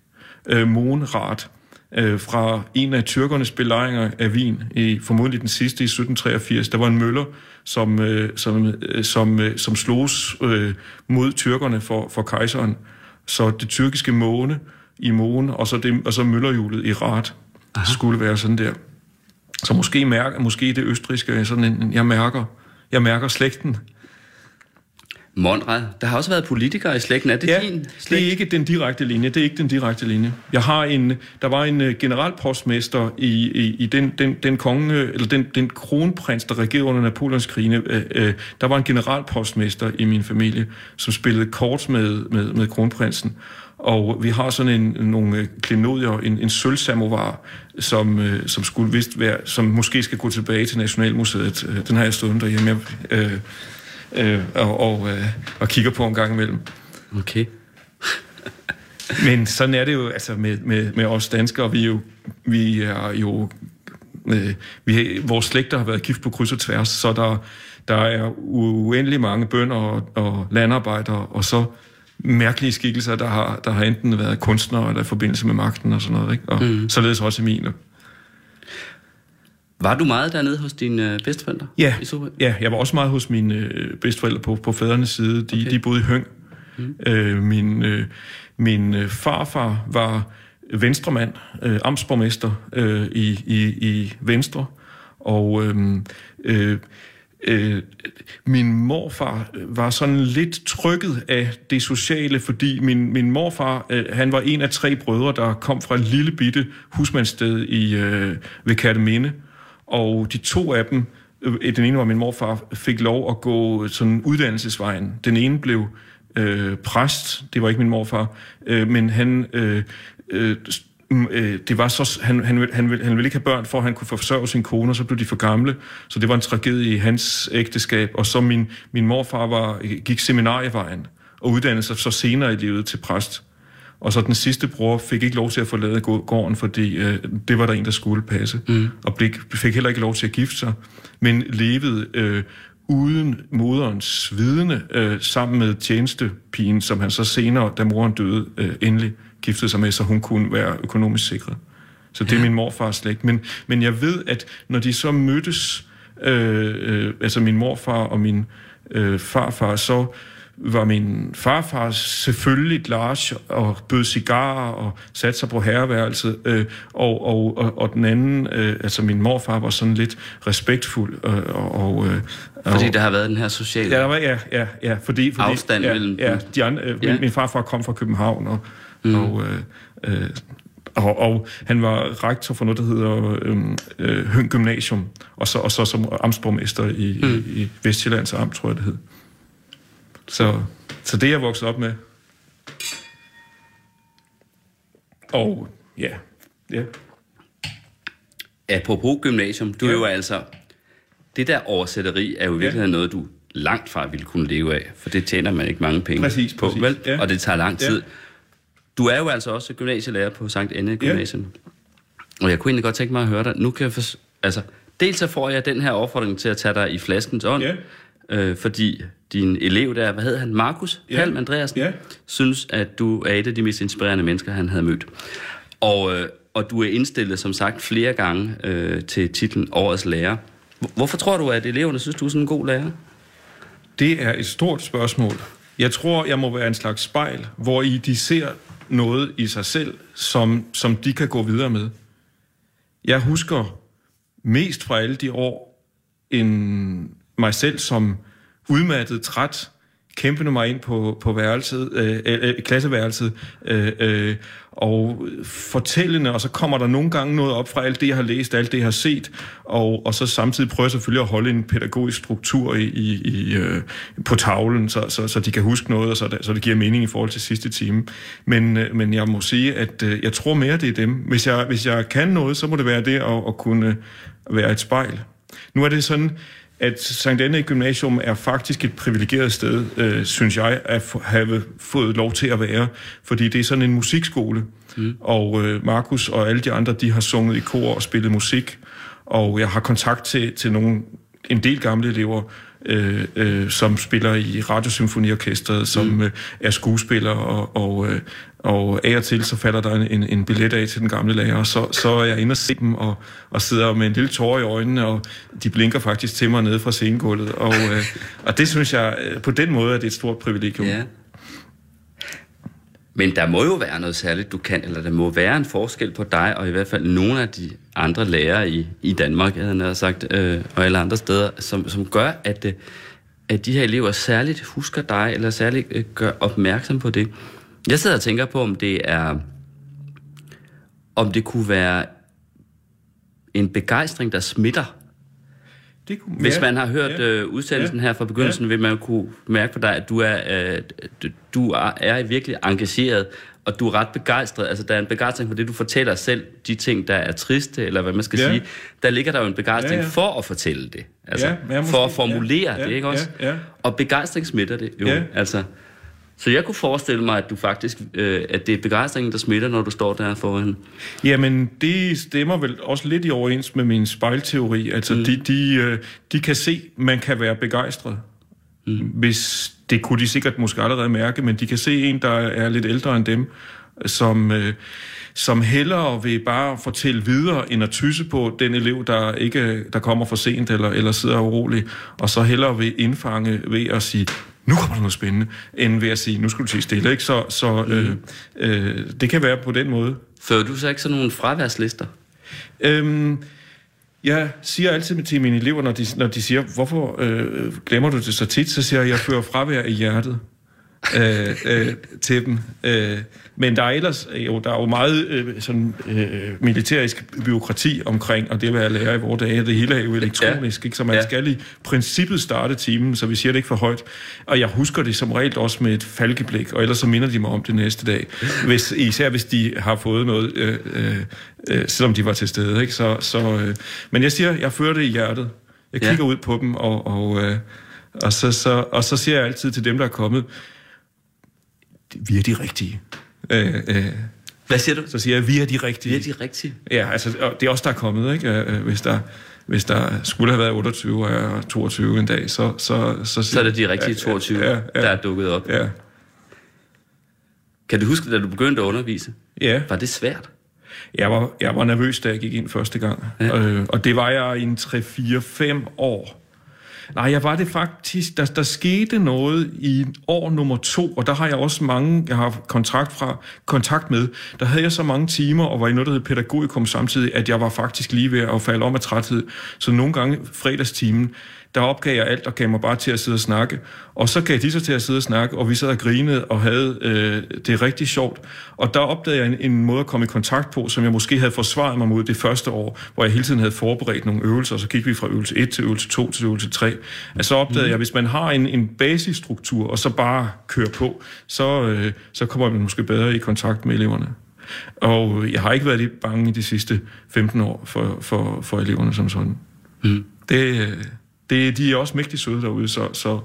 Øh, Monrat øh, fra en af tyrkernes belejringer af Wien, i, formodentlig den sidste i 1783. Der var en møller, som, øh, som, øh, som, øh, som slogs øh, mod tyrkerne for, for kejseren. Så det tyrkiske måne i måne, og så, det, og så møllerhjulet i rat, skulle være sådan der. Så måske, mærker, måske det østriske er sådan en, jeg mærker, jeg mærker slægten. Monrad. Der har også været politikere i slægten. Er det Ja, din det slægt? er ikke den direkte linje. Det er ikke den direkte linje. Jeg har en, der var en øh, generalpostmester i, i, i den, den, den konge, eller den, den kronprins, der regerede under Napoleonskrigene. Øh, øh, der var en generalpostmester i min familie, som spillede kort med, med, med kronprinsen. Og vi har sådan en, nogle øh, klenodier, en, en sølvsamovar, som, øh, som skulle vist være, som måske skal gå tilbage til Nationalmuseet. Øh, Den har jeg stået derhjemme øh, øh, og, og, øh, og kigger på en gang imellem. Okay. *laughs* Men sådan er det jo altså med, med, med os danskere. Vi er jo, vi er jo øh, vi, vores slægter har været gift på kryds og tværs, så der, der er uendelig mange bønder og, og landarbejdere, og så mærkelige skikkelser, der har, der har enten været kunstnere eller i forbindelse med magten og sådan noget. Ikke? Og mm. således også i mine. Var du meget dernede hos dine øh, bedsteforældre? Ja, I ja, jeg var også meget hos mine øh, bedsteforældre på, på fædrenes side. De, Okay. de boede i Høng. Mm. Øh, min, øh, min øh, farfar var venstremand, øh, amtsborgmester øh, i, i, i Venstre. Og øh, øh, øh, min morfar var sådan lidt trykket af det sociale, fordi min, min morfar, øh, han var en af tre brødre, der kom fra et lille bitte husmandssted i, øh, ved Kærteminde. Og de to af dem, øh, den ene var min morfar, fik lov at gå sådan uddannelsesvejen. Den ene blev øh, præst, det var ikke min morfar, øh, men han øh, øh, mm, øh det var så, han, han, han, ville, han ville ikke have børn, for at han kunne forsørge sin kone, og så blev de for gamle. Så det var en tragedie i hans ægteskab. Og så min, min morfar var, gik seminarievejen og uddannede sig så senere i livet til præst. Og så den sidste bror fik ikke lov til at forlade gården, fordi øh, det var der en, der skulle passe. Mm. Og blev, fik heller ikke lov til at gifte sig, men levede øh, uden moderens vidne, øh, sammen med tjenestepigen, som han så senere, da moren døde, øh, endelig giftede sig med, så hun kunne være økonomisk sikret. Så det er min morfars slægt. Men, men jeg ved, at når de så mødtes, øh, øh, altså min morfar og min øh, farfar, så var min farfar selvfølgelig large og bød cigarer og satte sig på herreværelset, øh, og, og, og, og den anden, øh, altså min morfar, var sådan lidt respektful. Øh, og, og, øh, fordi der har været den her sociale ja, ja, ja, ja, fordi, fordi, afstand ja, mellem... Ja, de andre, øh, ja. Min, min farfar kom fra København, og, mm. og øh, øh, og, og han var rektor for noget, der hedder øhm, øh, Høng Gymnasium, og så, og så som amtsborgmester i, mm. i, i Vestjyllands Amt, tror jeg det hed. Så, så det er jeg vokset op med. Og ja, ja. Apropos gymnasium, du ja. er jo altså... Det der oversætteri er jo virkelig ja. noget, du langt fra ville kunne leve af, for det tjener man ikke mange penge præcis, på, præcis. vel? Ja. Og det tager lang tid. Ja. Du er jo altså også gymnasielærer på Sankt Anne Gymnasium. Ja. Og jeg kunne egentlig godt tænke mig at høre dig. Nu kan jeg for, altså, dels så får jeg den her opfordring til at tage dig i flaskens ånd, Ja. Øh, fordi din elev der, hvad hedder han, Markus Ja. Palm Andreasen, Ja. synes, at du er et af de mest inspirerende mennesker, han havde mødt. Og, øh, og du er indstillet, som sagt, flere gange øh, til titlen Årets Lærer. Hvor- Hvorfor tror du, at eleverne synes, du er sådan en god lærer? Det er et stort spørgsmål. Jeg tror, jeg må være en slags spejl, hvor i de ser noget i sig selv, som, som de kan gå videre med. Jeg husker mest fra alle de år en, mig selv som udmattet, træt, kæmpende mig ind på, på værelset, øh, øh, øh, klasseværelset, øh, øh, og fortællende, og så kommer der nogle gange noget op fra alt det, jeg har læst, alt det, jeg har set, og, og så samtidig prøver jeg selvfølgelig at holde en pædagogisk struktur i, i, i, øh, på tavlen, så, så, så de kan huske noget, og så, så det giver mening i forhold til sidste time. Men, øh, men jeg må sige, at øh, jeg tror mere, det er dem. Hvis jeg, hvis jeg kan noget, så må det være det at, at kunne være et spejl. Nu er det sådan, at Sankt Anne Gymnasium er faktisk et privilegeret sted, øh, synes jeg, at have fået lov til at være, fordi det er sådan en musikskole, mm. og øh, Markus og alle de andre, de har sunget i kor og spillet musik, og jeg har kontakt til, til nogle, en del gamle elever, øh, øh, som spiller i Radiosymfoniorkestret, som mm. øh, er skuespillere, og, og, øh, og af og til så falder der en, en billet af til den gamle lærer, så, så er jeg inde og se dem, og, og sidder med en lille tår i øjnene, og de blinker faktisk til mig nede fra scenegulvet, og, øh, *laughs* og det synes jeg, øh, på den måde er det et stort privilegium. Ja. Men der må jo være noget særligt, du kan, eller der må være en forskel på dig, og i hvert fald nogle af de andre lærere i, i Danmark, jeg havde sagt, øh, og alle andre steder, som, som gør, at, øh, at de her elever særligt husker dig, eller særligt øh, gør opmærksom på det. Jeg sidder og tænker på, om det er, om det kunne være en begejstring, der smitter. Det kunne, Hvis ja, man har hørt ja. øh, udsendelsen Ja. her fra begyndelsen, Ja. vil man kunne mærke på dig, at du er, øh, du- er, er virkelig engageret, og du er ret begejstret. Altså, der er en begejstring for det, du fortæller selv, de ting, der er triste, eller hvad man skal Ja. sige. Der ligger der jo en begejstring Ja, ja. for at fortælle det. Altså, Ja, ja, måske. for at formulere Ja, det, ikke ja, også? ja. Og begejstring smitter det jo. Ja. Altså, så jeg kunne forestille mig, at du faktisk, øh, at det er begejstringen, der smitter, når du står der foran. Jamen, det stemmer vel også lidt i overens med min spejlteori. Altså, mm. de, de, øh, de kan se, man kan være begejstret. Mm. Hvis det kunne de sikkert måske allerede mærke, men de kan se en, der er lidt ældre end dem, som, øh, som hellere vil bare fortælle videre, end at tysse på den elev, der ikke der kommer for sent eller, eller sidder urolig, og så hellere vil indfange ved at sige, nu kommer der noget spændende, end ved at sige, nu skal du sige stille. Ikke? Så, så øh, øh, det kan være på den måde. Fører du så ikke sådan nogle fraværslister? Øhm, jeg siger altid til mine elever, når de, når de siger, hvorfor øh, glemmer du det så tit, så siger jeg, jeg fører fravær i hjertet. Øh, øh, til dem. Øh, men der er ellers jo, der er jo meget øh, sådan, øh, militærisk byråkrati omkring, og det at være lærer i vores dage, det hele er jo elektronisk, ja. ikke? så man ja. skal i princippet starte timen, så vi siger det ikke for højt. Og jeg husker det som regel også med et falkeblik, og ellers så minder de mig om det næste dag. Hvis, især hvis de har fået noget, øh, øh, øh, selvom de var til stede. Ikke? Så, så, øh, men jeg siger, jeg fører det i hjertet. Jeg kigger ja. ud på dem, og, og, øh, og, så, så, og så siger jeg altid til dem, der er kommet, vi er de rigtige. Øh, øh, Hvad siger du? så siger jeg, vi er de rigtige. Vi er de rigtige. Ja, altså, og det er også der er kommet, ikke? Øh, øh, Hvis der, hvis der skulle have været 28 og 22 en dag, så... Så, så, Så er det de rigtige 22, ja, ja, der er dukket op. Ja, Kan du huske, da du begyndte at undervise? ja. Var det svært? Jeg var, jeg var nervøs, da jeg gik ind første gang. Ja. Ja. Øh, og det var jeg i en 3-4-5 år. Nej, jeg var det faktisk... Der, der skete noget i år nummer to, og der har jeg også mange, jeg har kontrakt fra, kontakt med. Der havde jeg så mange timer, og var i noget, der hed pædagogikum samtidig, at jeg var faktisk lige ved at falde om af træthed. Så nogle gange fredagstimen, der opgav jeg alt og gav mig bare til at sidde og snakke. Og så gav de sig til at sidde og snakke, og vi sad og grinede og havde øh, det rigtig sjovt. Og der opdagede jeg en, en måde at komme i kontakt på, som jeg måske havde forsvaret mig mod det første år, hvor jeg hele tiden havde forberedt nogle øvelser, og så gik vi fra øvelse 1 til øvelse 2 til øvelse 3. Altså så opdagede jeg, at hvis man har en, en basisstruktur, og så bare kører på, så, øh, så kommer man måske bedre i kontakt med eleverne. Og jeg har ikke været lidt bange i de sidste 15 år for, for, for eleverne som sådan. Mm. Det, øh, det, de er også mægtig søde derude, så, så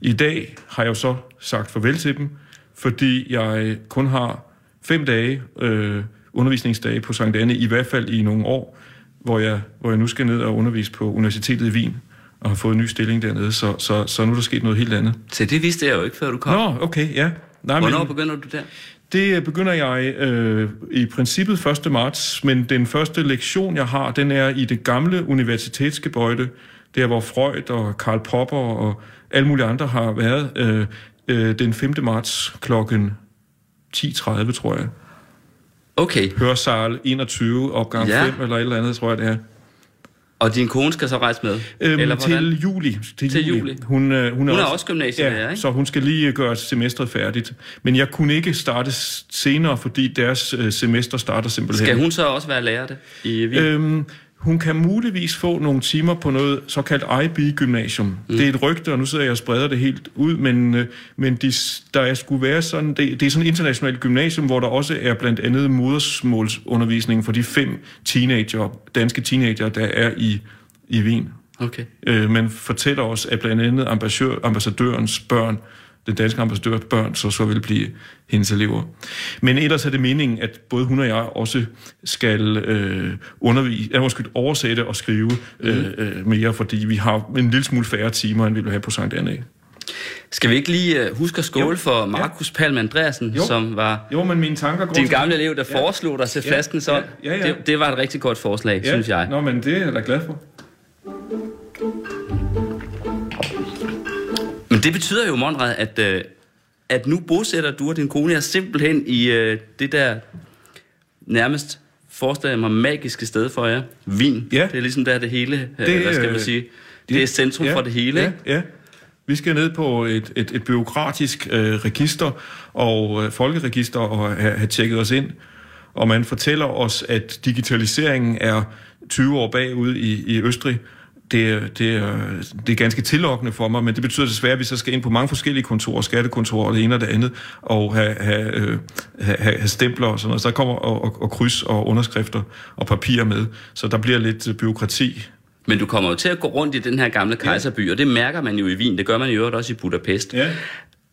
i dag har jeg jo så sagt farvel til dem, fordi jeg kun har fem dage øh, undervisningsdage på Sankt Anne, i hvert fald i nogle år, hvor jeg, hvor jeg nu skal ned og undervise på Universitetet i Wien, og har fået en ny stilling dernede, så, så, så nu er der sket noget helt andet. Så det vidste jeg jo ikke, før du kom. Nå, okay, ja. Nej, Hvornår begynder du der? det begynder jeg øh, i princippet 1. marts, men den første lektion, jeg har, den er i det gamle universitetsgebøjde, der hvor Freud og Karl Popper og alle mulige andre har været, øh, øh, den 5. marts klokken 10.30, tror jeg. Okay, Hørsal 21, opgang Ja. ja. 5 eller et eller andet, tror jeg det er. og din kone skal så rejse med? Øhm, Eller hvordan? til juli. Til, Til juli. Hun, øh, hun, Hun er også gymnasielærer, ja, ikke? så hun skal lige øh, gøre semestret færdigt. Men jeg kunne ikke starte senere, fordi deres øh, semester starter simpelthen. Skal hun så også være lærer det i Wien? Øhm, hun kan muligvis få nogle timer på noget såkaldt IB-gymnasium. Mm. Det er et rygte, og nu sidder jeg og spreder det helt ud, men, øh, men de, der er skulle være sådan, det, det er sådan et internationalt gymnasium, hvor der også er blandt andet modersmålsundervisning for de fem teenager, danske teenager, der er i, i Wien. Okay. Øh, man fortæller os, at blandt andet ambassadør, ambassadørens børn, den danske ambassadørs børn, så så vil blive hendes elever. Men ellers er det meningen, at både hun og jeg også skal øh, undervise, øh, undskyld, oversætte og skrive øh, øh, mere, fordi vi har en lille smule færre timer, end vi vil have på Sankt Anna. Skal vi ikke lige uh, huske at skåle Jo. for Markus ja. Palm Andreasen, Jo. som var Jo, men mine tanker går din gamle elev, der Ja. foreslog dig til Ja. flaskens ånd? Ja, ja, ja. Det, det var et rigtig godt forslag, ja. synes jeg. Nå, men det er jeg da glad for. Men det betyder jo, Monrad, at, øh, at nu bosætter du og din kone jer simpelthen i øh, det der nærmest forestiller mig magiske sted for jer. Wien. Ja. Det er ligesom der det hele, øh, Det, hvad skal man sige, det er centrum for det hele, ja, ikke? Ja, Vi skal ned på et, et, et byråkratisk øh, register og øh, folkeregister og have, have tjekket os ind. Og man fortæller os, at digitaliseringen er 20 år bagud i, i Østrig. Det, er- det, er, det er ganske tillokkende for mig, men det betyder desværre, at vi så skal ind på mange forskellige kontorer, skattekontorer og det ene og det andet, og have, have, øh, have, have stempler og sådan noget. Så der kommer og, og, og kryds og underskrifter og papirer med, så der bliver lidt øh, byråkrati Men du kommer jo til at gå rundt i den her gamle kejserby, og det mærker man jo i Wien. Det gør man i øvrigt også i Budapest, Ja.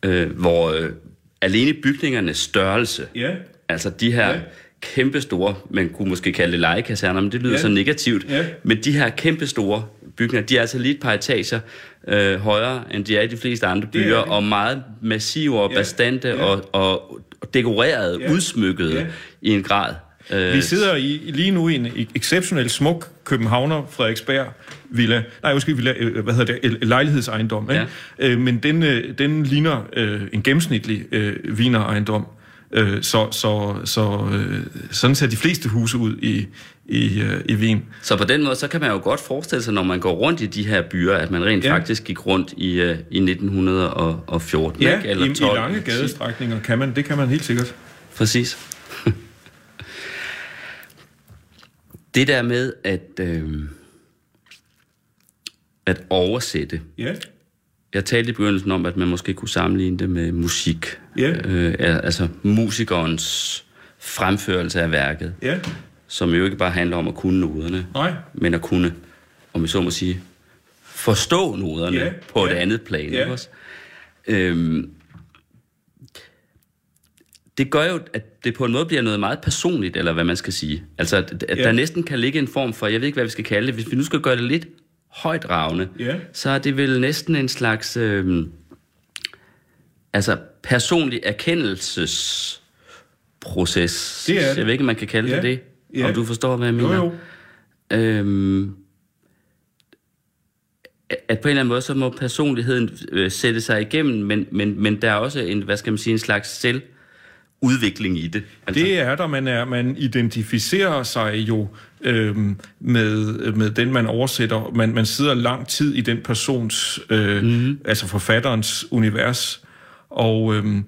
øh, hvor øh, alene bygningernes størrelse, Ja. altså de her Ja. kæmpe store, man kunne måske kalde det legekaserner, men det lyder Ja. så negativt, Ja. men de her kæmpe store bygninger, de er altså lige et par etager øh, højere, end de er i de fleste andre Det er byer, det. og meget massive og Ja. bastante Ja. og, og dekorerede, Ja. udsmykkede Ja. i en grad. Øh, Vi sidder i, lige nu i en exceptionelt smuk Københavner Frederiksberg villa. Nej, måske villa, øh, hvad hedder det, lejlighedsejendom. Ikke? Øh, men den, øh, den ligner øh, en gennemsnitlig øh, viner ejendom. Øh, så så, så øh, sådan ser de fleste huse ud i, i, øh, i Wien. Så på den måde, så kan man jo godt forestille sig, når man går rundt i de her byer, at man rent Ja. faktisk gik rundt i, øh, i 1914, Ja, ikke? Eller i, i 12, lange gadestrækninger kan man, det kan man helt sikkert. Præcis. *laughs* det der med at, øh, at oversætte. Ja, Jeg talte i begyndelsen om, at man måske kunne sammenligne det med musik. Ja. Øh, al- altså musikernes fremførelse af værket, ja, som jo ikke bare handler om at kunne noderne, nej, men at kunne, om vi så må sige, forstå noderne Ja, på et ja, andet plan. Ikke også? Øhm, det gør jo, at det på en måde bliver noget meget personligt, eller hvad man skal sige. Altså, at, Ja. der næsten kan ligge en form for, jeg ved ikke, hvad vi skal kalde det, hvis vi nu skal gøre det lidt højdragende, Ja. så er det vel næsten en slags øhm, altså personlig erkendelsesproces. Det er det. Jeg ved ikke, om man kan kalde Ja. det det. Ja. Om du forstår, hvad jeg jo mener. jo. Øhm, at på en eller anden måde, så må personligheden øh, sætte sig igennem, men, men, men der er også en, hvad skal man sige, en slags selvudvikling i det. Altså, Det er der, man er. Man identificerer sig jo øhm, med, med den, man oversætter. Man, man sidder lang tid i den persons, øh, mm. altså forfatterens univers. Og øhm,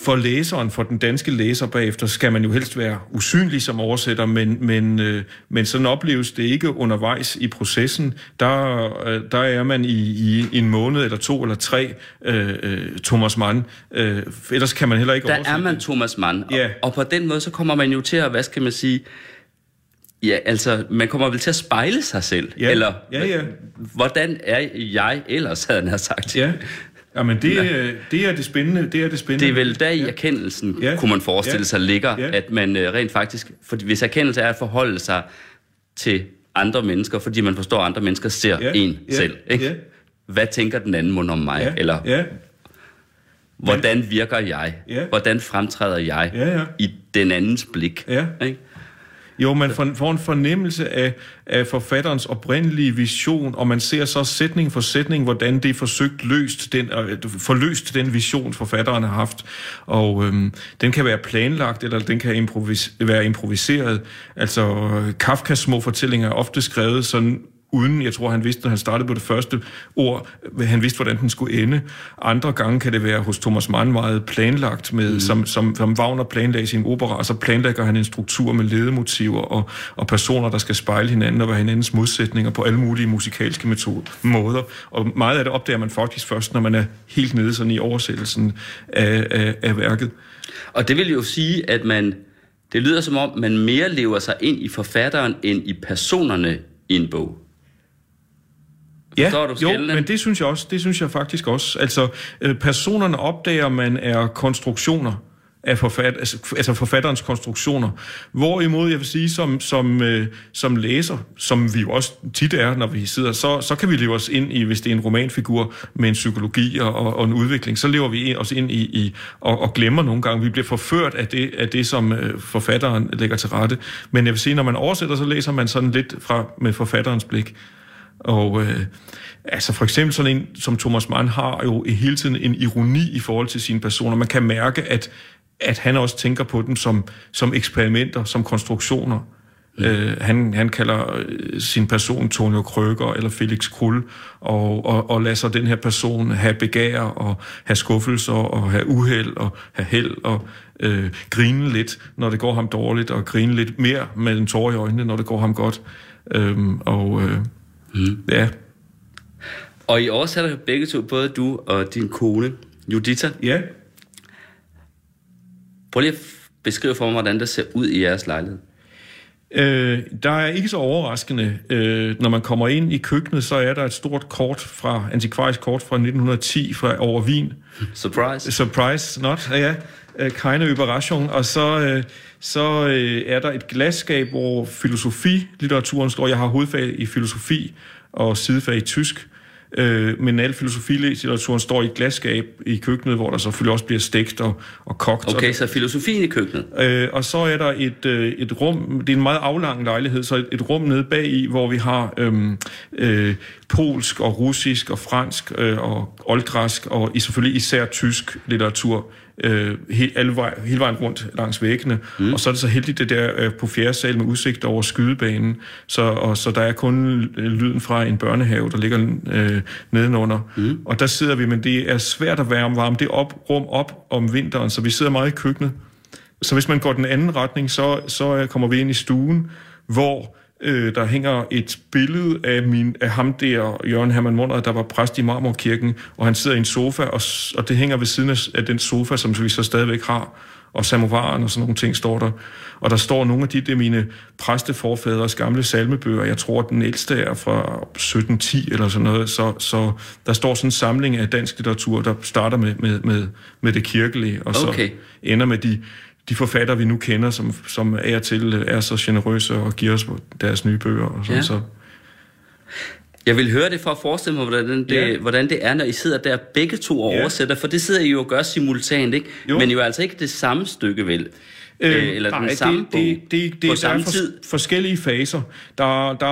for læseren, for den danske læser bagefter, skal man jo helst være usynlig som oversætter, men, men, øh, men sådan opleves det ikke undervejs i processen. Der, øh, der er man i, i en måned eller to eller tre øh, øh, Thomas Mann. Øh, ellers kan man heller ikke der oversætte er man. Thomas Mann, Ja. og, og på den måde, så kommer man jo til at, hvad skal man sige, ja, altså, man kommer vel til at spejle sig selv, Ja. eller Ja, ja. hvordan er jeg ellers, havde han sagt. Ja, Jamen det, øh, det er det spændende. Det er det spændende. Det er vel der i erkendelsen, Ja. kunne man forestille Ja. sig, ligger, Ja. at man øh, rent faktisk... For hvis erkendelse er at forholde sig til andre mennesker, fordi man forstår, at andre mennesker ser ja. en Ja. selv. Ikke? Ja. Hvad tænker den anden mund om mig? Ja, Eller ja, hvordan virker jeg? Ja. Hvordan fremtræder jeg Ja, ja. i den andens blik? Ja. Ikke? Jo, man får, en fornemmelse af, af forfatterens oprindelige vision, og man ser så sætning for sætning, hvordan det er forsøgt løst, den, øh, forløst den vision, forfatteren har haft. Og øhm, den kan være planlagt, eller den kan improvis, være improviseret. Altså, øh, Kafkas små fortællinger er ofte skrevet sådan uden, jeg tror, han vidste, når han startede på det første ord, han vidste, hvordan den skulle ende. Andre gange kan det være hos Thomas Mann meget planlagt, med, mm. som, som, som Wagner planlagde sin opera, og så planlægger han en struktur med ledemotiver og, og personer, der skal spejle hinanden og være hinandens modsætninger på alle mulige musikalske metode, måder. Og meget af det opdager man faktisk først, når man er helt nede sådan i oversættelsen af, af, af værket. Og det vil jo sige, at man... Det lyder som om, man mere lever sig ind i forfatteren, end i personerne i en bog. Forstår du jo, men det synes jeg også, det synes jeg faktisk også. Altså, øh, personerne opdager man er konstruktioner af forfat, altså, altså forfatterens konstruktioner. Hvorimod, jeg vil sige, som, som, øh, som læser, som vi jo også tit er, når vi sidder, så, så kan vi leve os ind i, hvis det er en romanfigur med en psykologi og, og, og en udvikling, så lever vi os ind i, i og, og glemmer nogle gange. Vi bliver forført af det, af det som øh, forfatteren lægger til rette. Men jeg vil sige, når man oversætter, så læser man sådan lidt fra med forfatterens blik. Og øh, altså for eksempel sådan en som Thomas Mann har jo hele tiden en ironi i forhold til sine personer. Man kan mærke, at, at han også tænker på dem som, som eksperimenter, som konstruktioner. Øh, han, han kalder øh, sin person Tonio Krøger eller Felix Krull, og, og, og lader så den her person have begær og have skuffelser og have uheld og have held og øh, grine lidt, når det går ham dårligt, og grine lidt mere med en tår i øjnene, når det går ham godt. Øhm, og øh, mm. ja, Og I oversætter begge to, både du og din kone, Judita. ja, Prøv lige at beskrive for mig, hvordan det ser ud i jeres lejlighed. Øh, der er ikke så overraskende. Øh, når man kommer ind i køkkenet, så er der et stort kort fra, antikvarisk kort fra 1910 fra over Wien. Surprise. Surprise not, ja. Øh, Keine Überraschung. Og så, øh, så øh, er der et glasskab, hvor filosofi-litteraturen står. Jeg har hovedfag i filosofi og sidefag i tysk. Øh, men al filosofilitteraturen står i et glasskab i køkkenet, hvor der selvfølgelig også bliver stegt og, og kogt. Okay, og, så filosofien i køkkenet. Øh, og så er der et, øh, et rum, det er en meget aflang lejlighed, så et, et rum nede bag i, hvor vi har øhm, øh, polsk og russisk og fransk øh, og oldgræsk og selvfølgelig især tysk litteratur øh, he, alle vej, hele vejen rundt langs væggene. Mm. Og så er det så heldigt, det der øh, på fjerde sal med udsigt over skydebanen. Så, og, så der er kun lyden fra en børnehave, der ligger øh, nedenunder. Mm. Og der sidder vi, men det er svært at varme, varme det op, rum op om vinteren, så vi sidder meget i køkkenet. Så hvis man går den anden retning, så, så kommer vi ind i stuen, hvor Øh, der hænger et billede af, min, af ham der, Jørgen Hermann Munder, der var præst i Marmorkirken, og han sidder i en sofa, og, og det hænger ved siden af, af den sofa, som vi så stadigvæk har, og samovaren og sådan nogle ting står der. Og der står nogle af de, det er mine præsteforfædres gamle salmebøger. Jeg tror, den ældste er fra 1710 eller sådan noget. Så, så der står sådan en samling af dansk litteratur, der starter med, med, med, med det kirkelige, og okay. så ender med de de forfatter, vi nu kender, som, som er til er så generøse og giver os deres nye bøger. Og sådan, ja. så. Jeg vil høre det for at forestille mig, hvordan det, ja. hvordan det er, når I sidder der begge to og ja. oversætter, for det sidder I jo og gør simultant, ikke? Jo. Men jo altså ikke det samme stykke, vel? Øh, øh, eller nej, den samme det, det, det, det, på samme er tid? forskellige faser. Der, der,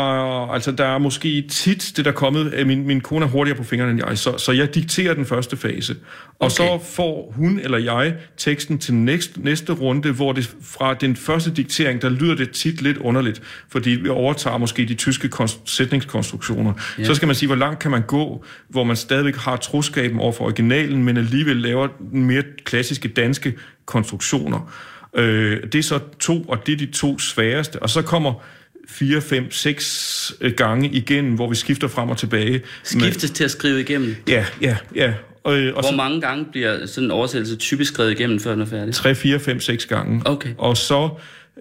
altså, der er måske tit det, der er kommet... Min, min kone er hurtigere på fingrene end jeg, så, så jeg dikterer den første fase. Og okay. så får hun eller jeg teksten til næste, næste runde, hvor det fra den første diktering, der lyder det tit lidt underligt, fordi vi overtager måske de tyske sætningskonstruktioner. Ja. Så skal man sige, hvor langt kan man gå, hvor man stadigvæk har troskaben over for originalen, men alligevel laver mere klassiske danske konstruktioner. Øh, det er så to, og det er de to sværeste. Og så kommer 4, 5, 6 gange igen, hvor vi skifter frem og tilbage. Skiftes med, til at skrive igennem? Ja, ja, ja. Og, og Hvor så, mange gange bliver sådan en oversættelse typisk skrevet igennem, før den er færdig? 3, 4, 5, 6 gange. Okay. Og så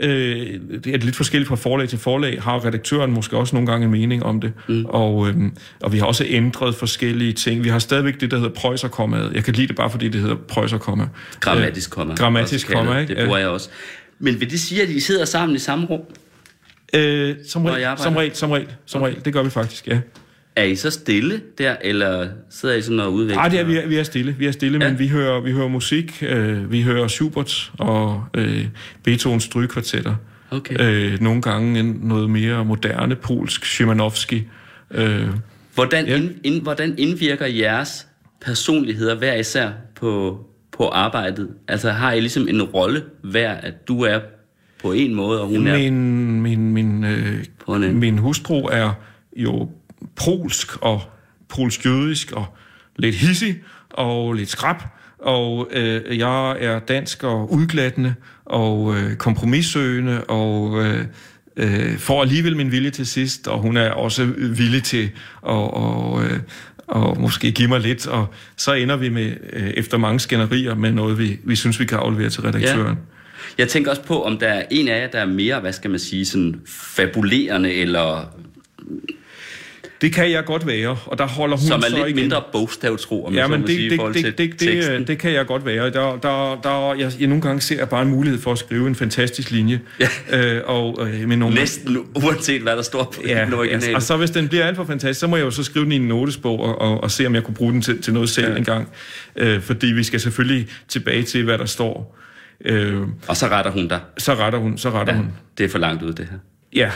Øh, det er lidt forskelligt fra forlag til forlag, har redaktøren måske også nogle gange en mening om det. Mm. Og, øh, og vi har også ændret forskellige ting. Vi har stadigvæk det, der hedder prøjserkommaet. Jeg kan lide det bare, fordi det hedder prøjserkomma. Grammatisk komma. Øh, grammatisk komma, ikke? Det bruger jeg også. Men vil det sige, at I sidder sammen i samme rum? Øh, som, regel, som regel, som regel, som regel. Det gør vi faktisk, ja. Er I så stille der, eller sidder I sådan og udvikler? Nej, det er, vi, er, vi er stille, vi er stille ja. men vi hører, vi hører musik, øh, vi hører Schubert og øh, Beethovens strygekvartetter. Okay. Øh, nogle gange noget mere moderne polsk, Szymanowski. Øh, hvordan, ja. ind, ind, hvordan indvirker jeres personligheder hver især på, på arbejdet? Altså har I ligesom en rolle hver, at du er på en måde, og hun min, er... Min, min, øh, min hustru er jo polsk og polsk-jødisk og lidt hissig og lidt skrab. Og øh, jeg er dansk og udglattende og øh, kompromissøgende og øh, øh, får alligevel min vilje til sidst, og hun er også villig til at og, øh, og måske give mig lidt, og så ender vi med, øh, efter mange skænderier med noget, vi, vi synes, vi kan aflevere til redaktøren. Ja. Jeg tænker også på, om der er en af jer, der er mere, hvad skal man sige, sådan fabulerende, eller det kan jeg godt være, og der holder hun Som er så lidt igen. mindre bogstavtro, om ja, men det, sige, det, det, det, det, det kan jeg godt være. Der, der, der, jeg, jeg nogle gange ser jeg bare en mulighed for at skrive en fantastisk linje. Ja. Øh, og, øh, med nogle, Næsten uanset hvad der står på ja, den originale. Ja, og så hvis den bliver alt for fantastisk, så må jeg jo så skrive den i en notesbog og, og, og se, om jeg kunne bruge den til, til noget selv ja. engang. Øh, fordi vi skal selvfølgelig tilbage til, hvad der står. Øh, og så retter hun dig? Så retter hun, så retter ja, hun. Det er for langt ud, det her. Ja,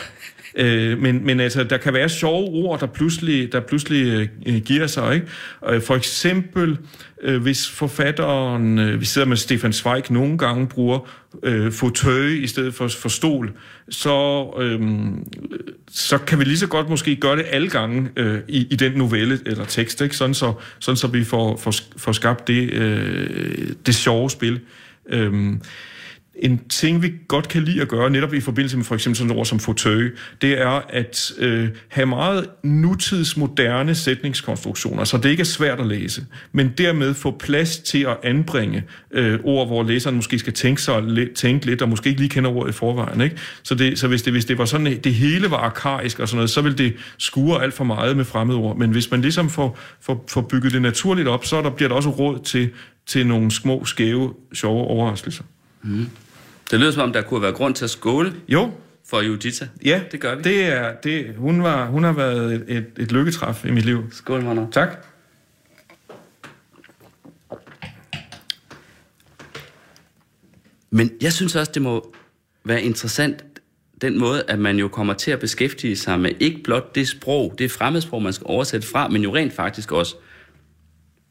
Øh, men, men altså, der kan være sjove ord, der pludselig, der pludselig øh, giver sig. Ikke? Øh, for eksempel, øh, hvis forfatteren, øh, vi sidder med Stefan Zweig, nogle gange bruger øh, fauteuil i stedet for, for stol, så, øh, så kan vi lige så godt måske gøre det alle gange øh, i, i den novelle eller tekst, ikke? Sådan, så, sådan så vi får, får, får skabt det, øh, det sjove spil. Øh, en ting, vi godt kan lide at gøre, netop i forbindelse med for eksempel sådan et ord som fauteuil, det er at øh, have meget nutidsmoderne sætningskonstruktioner, så det ikke er svært at læse, men dermed få plads til at anbringe øh, ord, hvor læseren måske skal tænke, sig, tænke lidt, og måske ikke lige kender ordet i forvejen. Ikke? Så, det, så hvis, det, hvis det var sådan, det hele var arkaisk og sådan noget, så ville det skure alt for meget med fremmede ord. Men hvis man ligesom får, får, får bygget det naturligt op, så der, bliver der også råd til, til nogle små, skæve, sjove overraskelser. Mm. Det lyder som om, der kunne være grund til at skåle. Jo. For Judita. Ja, det gør vi. Det er, det, hun, var, hun har været et, et, et lykketræf i mit liv. Skål, Mander. Tak. Men jeg synes også, det må være interessant, den måde, at man jo kommer til at beskæftige sig med ikke blot det sprog, det fremmedsprog, man skal oversætte fra, men jo rent faktisk også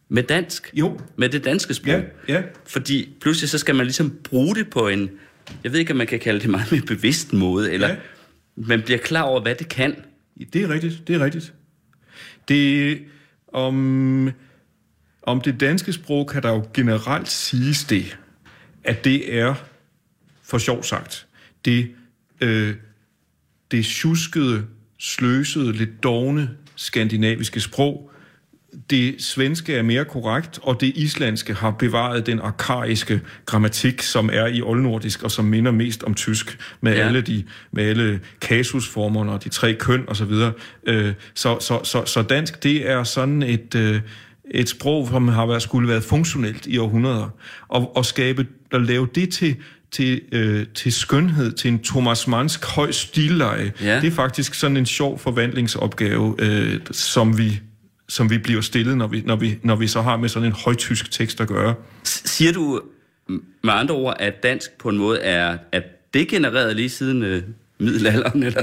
med dansk. Jo. Med det danske sprog. Ja, ja. Fordi pludselig så skal man ligesom bruge det på en, jeg ved ikke, om man kan kalde det meget mere bevidst måde, eller Ja. man bliver klar over, hvad det kan. Det er rigtigt, det er rigtigt. Det, om, om det danske sprog kan der jo generelt siges det, at det er, for sjov sagt, det, øh, det tjuskede, sløsede, lidt dogne skandinaviske sprog. Det svenske er mere korrekt, og det islandske har bevaret den arkaiske grammatik, som er i oldnordisk, og som minder mest om tysk, med ja. Alle de med alle kasusformerne og de tre køn og så videre. Øh, så, så, så, så dansk, det er sådan et, øh, et sprog, som har været, skulle være funktionelt i århundreder. Og, og skabe, og lave det til, til, øh, til skønhed, til en Thomas Mannsk høj stilleje, Ja. det er faktisk sådan en sjov forvandlingsopgave, øh, som vi som vi bliver stillet, når vi, når, vi, når vi så har med sådan en højtysk tekst at gøre. Siger du med andre ord, at dansk på en måde er, er degenereret lige siden øh, middelalderen, eller?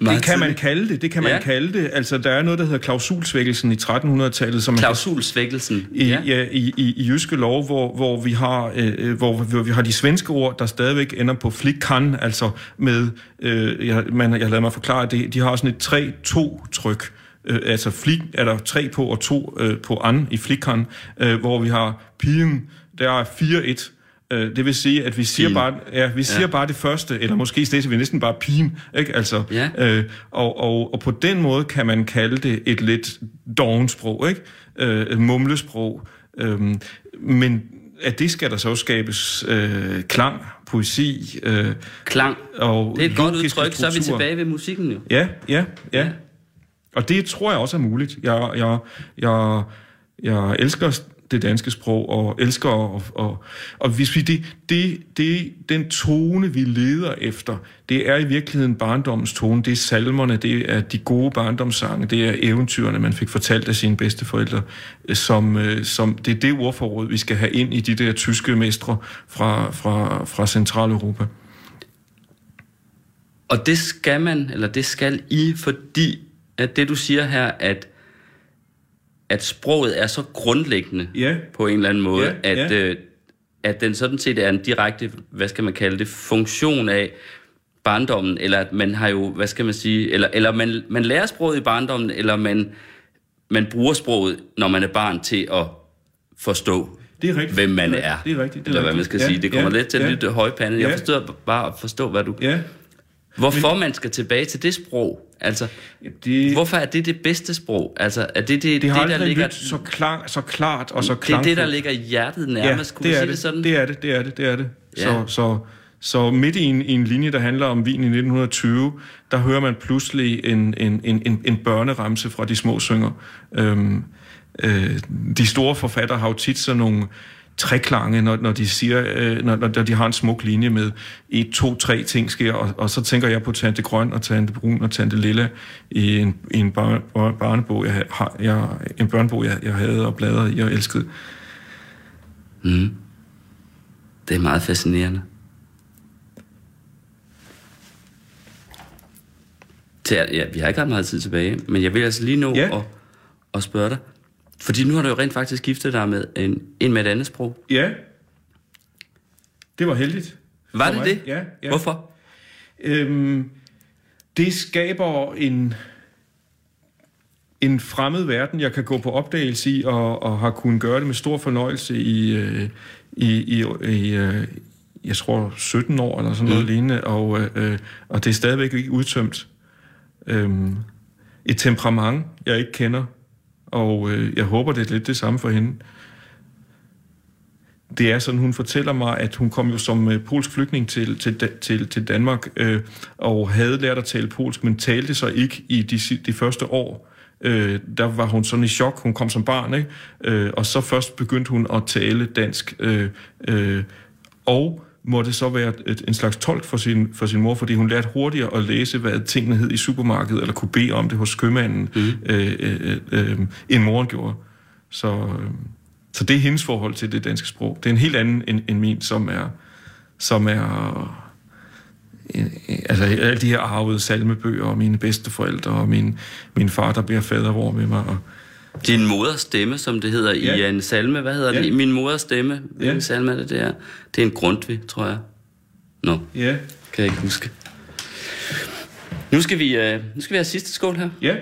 Det kan man kalde det, det kan man Ja. kalde det. Altså, der er noget, der hedder klausulsvækkelsen i 1300-tallet, som Klausulsvækkelsen. i, ja. Ja, i, i, i jyske lov, hvor, hvor, vi har, øh, hvor, hvor vi har de svenske ord, der stadigvæk ender på flikkan, altså med, øh, jeg, man, jeg lader mig forklare det, de har sådan et 3-2-tryk, øh, altså flik er der 3 på og 2 øh, på an i flikkan, øh, hvor vi har pigen, der er 4-1, Øh, det vil sige, at vi siger, bare, ja, vi siger ja. bare det første, eller måske i stedet vi næsten bare pigen, ikke? Altså, Ja. øh, og, og, og på den måde kan man kalde det et lidt dovensprog, ikke? Øh, et mumlesprog. Øhm, men af det skal der så skabes øh, klang, poesi øh, Klang. og Det er et godt udtryk, så er vi strukturer. tilbage ved musikken jo. Ja, ja, ja, Ja. Og det tror jeg også er muligt. Jeg, jeg, jeg, jeg elsker det danske sprog, og elsker, og, og, og hvis vi det, det, det, den tone, vi leder efter, det er i virkeligheden barndommens tone, det er salmerne, det er de gode barndomssange, det er eventyrene, man fik fortalt af sine bedsteforældre, øh, som, øh, som det er det ordforråd, vi skal have ind i de der tyske mestre fra, fra, fra Centraleuropa. Og det skal man, eller det skal I, fordi at det du siger her, at, at sproget er så grundlæggende Ja. på en eller anden måde, Ja, at, ja. Øh, at den sådan set er en direkte, hvad skal man kalde det, funktion af barndommen, eller at man har jo, hvad skal man sige, eller, eller man, man lærer sproget i barndommen, eller man, man bruger sproget, når man er barn, til at forstå, Det er rigtigt. hvem man Det er er. Det er rigtigt. Det er eller hvad man skal Ja, sige. Det kommer ja, lidt til ja. ja. lidt højpande. Ja. Jeg forstår bare at forstå, hvad du... Ja, Hvorfor man skal tilbage til det sprog? Altså, det, hvorfor er det det bedste sprog? Altså, er det det, det, det der ligger... så, klar, så klart og så det er klangfuldt. det, der ligger i hjertet nærmest, kunne det er sige det. det sådan? Det er det, det er det, det er det. Ja. Så, så, så midt i en, i en linje, der handler om vin i 1920, der hører man pludselig en, en, en, en, en børneramse fra de små synger. Øhm, øh, de store forfattere har jo tit sådan nogle treklange, når, når de siger, øh, når, når de har en smuk linje med et, to, tre ting sker, og, og så tænker jeg på Tante Grøn og Tante Brun og Tante Lilla i en, i en bar, bar, barnebog, jeg, har, jeg, en børnebog, jeg, jeg havde og bladrede i og elskede. Det er meget fascinerende. Til, ja, vi har ikke ret meget tid tilbage, men jeg vil altså lige nå Ja. at, at spørge dig. Fordi nu har du jo rent faktisk giftet dig med en, en med et andet sprog. Ja. Det var heldigt. Var det mig. det? Ja. ja. Hvorfor? Øhm, det skaber en, en fremmed verden, jeg kan gå på opdagelse i, og, og har kunnet gøre det med stor fornøjelse i, øh, i, i, i øh, jeg tror, 17 år eller sådan noget Mm. lignende, og, øh, øh, og det er stadigvæk ikke udtømt. Øhm, et temperament, jeg ikke kender, og øh, jeg håber, det er lidt det samme for hende. Det er sådan, hun fortæller mig, at hun kom jo som øh, polsk flygtning til, til, til, til Danmark, øh, og havde lært at tale polsk, men talte så ikke i de, de første år. Øh, der var hun sådan i chok, hun kom som barn, ikke? Øh, og så først begyndte hun at tale dansk, øh, øh, og måtte så være et, en slags tolk for sin, for sin mor, fordi hun lærte hurtigere at læse, hvad tingene hed i supermarkedet, eller kunne bede om det hos købmanden, mm. øh, øh, øh, end moren gjorde. Så, øh, så det er hendes forhold til det danske sprog. Det er en helt anden end, end min, som er, som er en, altså alle de her arvede salmebøger, og mine bedsteforældre, og min, min far, der bliver fadervor med mig. Og, Din moders stemme, som det hedder ja. I en salme. Hvad hedder Ja. det? Min moders stemme. Hvilken Ja. salme er det, det er? Det er en Grundtvig, tror jeg. Nå, ja, kan jeg ikke huske. Nu skal vi, øh, nu skal vi have sidste skål her. ja.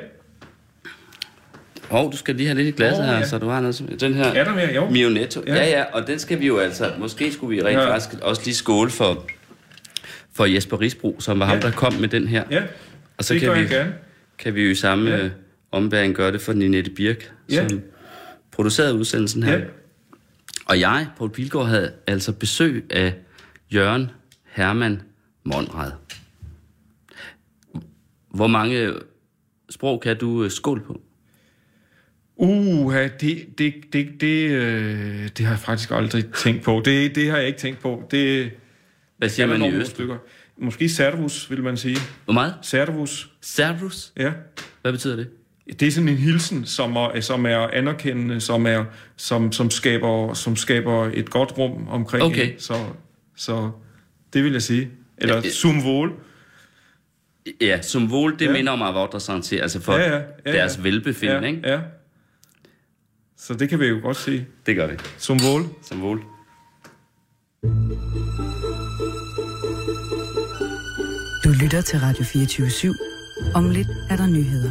Hov, du skal lige have lidt i glasset Åh, her, ja. så du har noget. Den her Er der mere? Jo. Mionetto. Ja. Ja. ja, og den skal vi jo altså... Måske skulle vi rent Ja. faktisk også lige skåle for, for Jesper Risbro, som var ja. ham, der kom med den her. Ja, og så det kan vi, gerne. kan vi jo samme Ja. Ja. ombæring gøre det for Ninette Birk, Ja. som producerede udsendelsen her. Ja. Og jeg, Paul Pilgaard, havde altså besøg af Jørgen Hermann Monrad. Hvor mange sprog kan du øh, skål på? Uh, det, det, det, det, øh, det har jeg faktisk aldrig tænkt på. Det, det har jeg ikke tænkt på. Det Hvad siger er man i Øst? stykker. Måske servus, vil man sige. Hvor meget? Servus, Cerberus? ja. Hvad betyder det? Det er sådan en hilsen, som er, som er anerkendende, som, er, som, som, skaber, som skaber et godt rum omkring Okay. en. Så, så det vil jeg sige. Eller Ja, sum vol. Ja, som vol, det ja. Minder om Avotter Santé, altså for Ja, ja, ja, deres ja. velbefindende, ja, ikke? Ja. Så det kan vi jo godt sige. Det gør vi. Sum vol. Som vol. Du lytter til Radio 24 /7. Om lidt er der nyheder.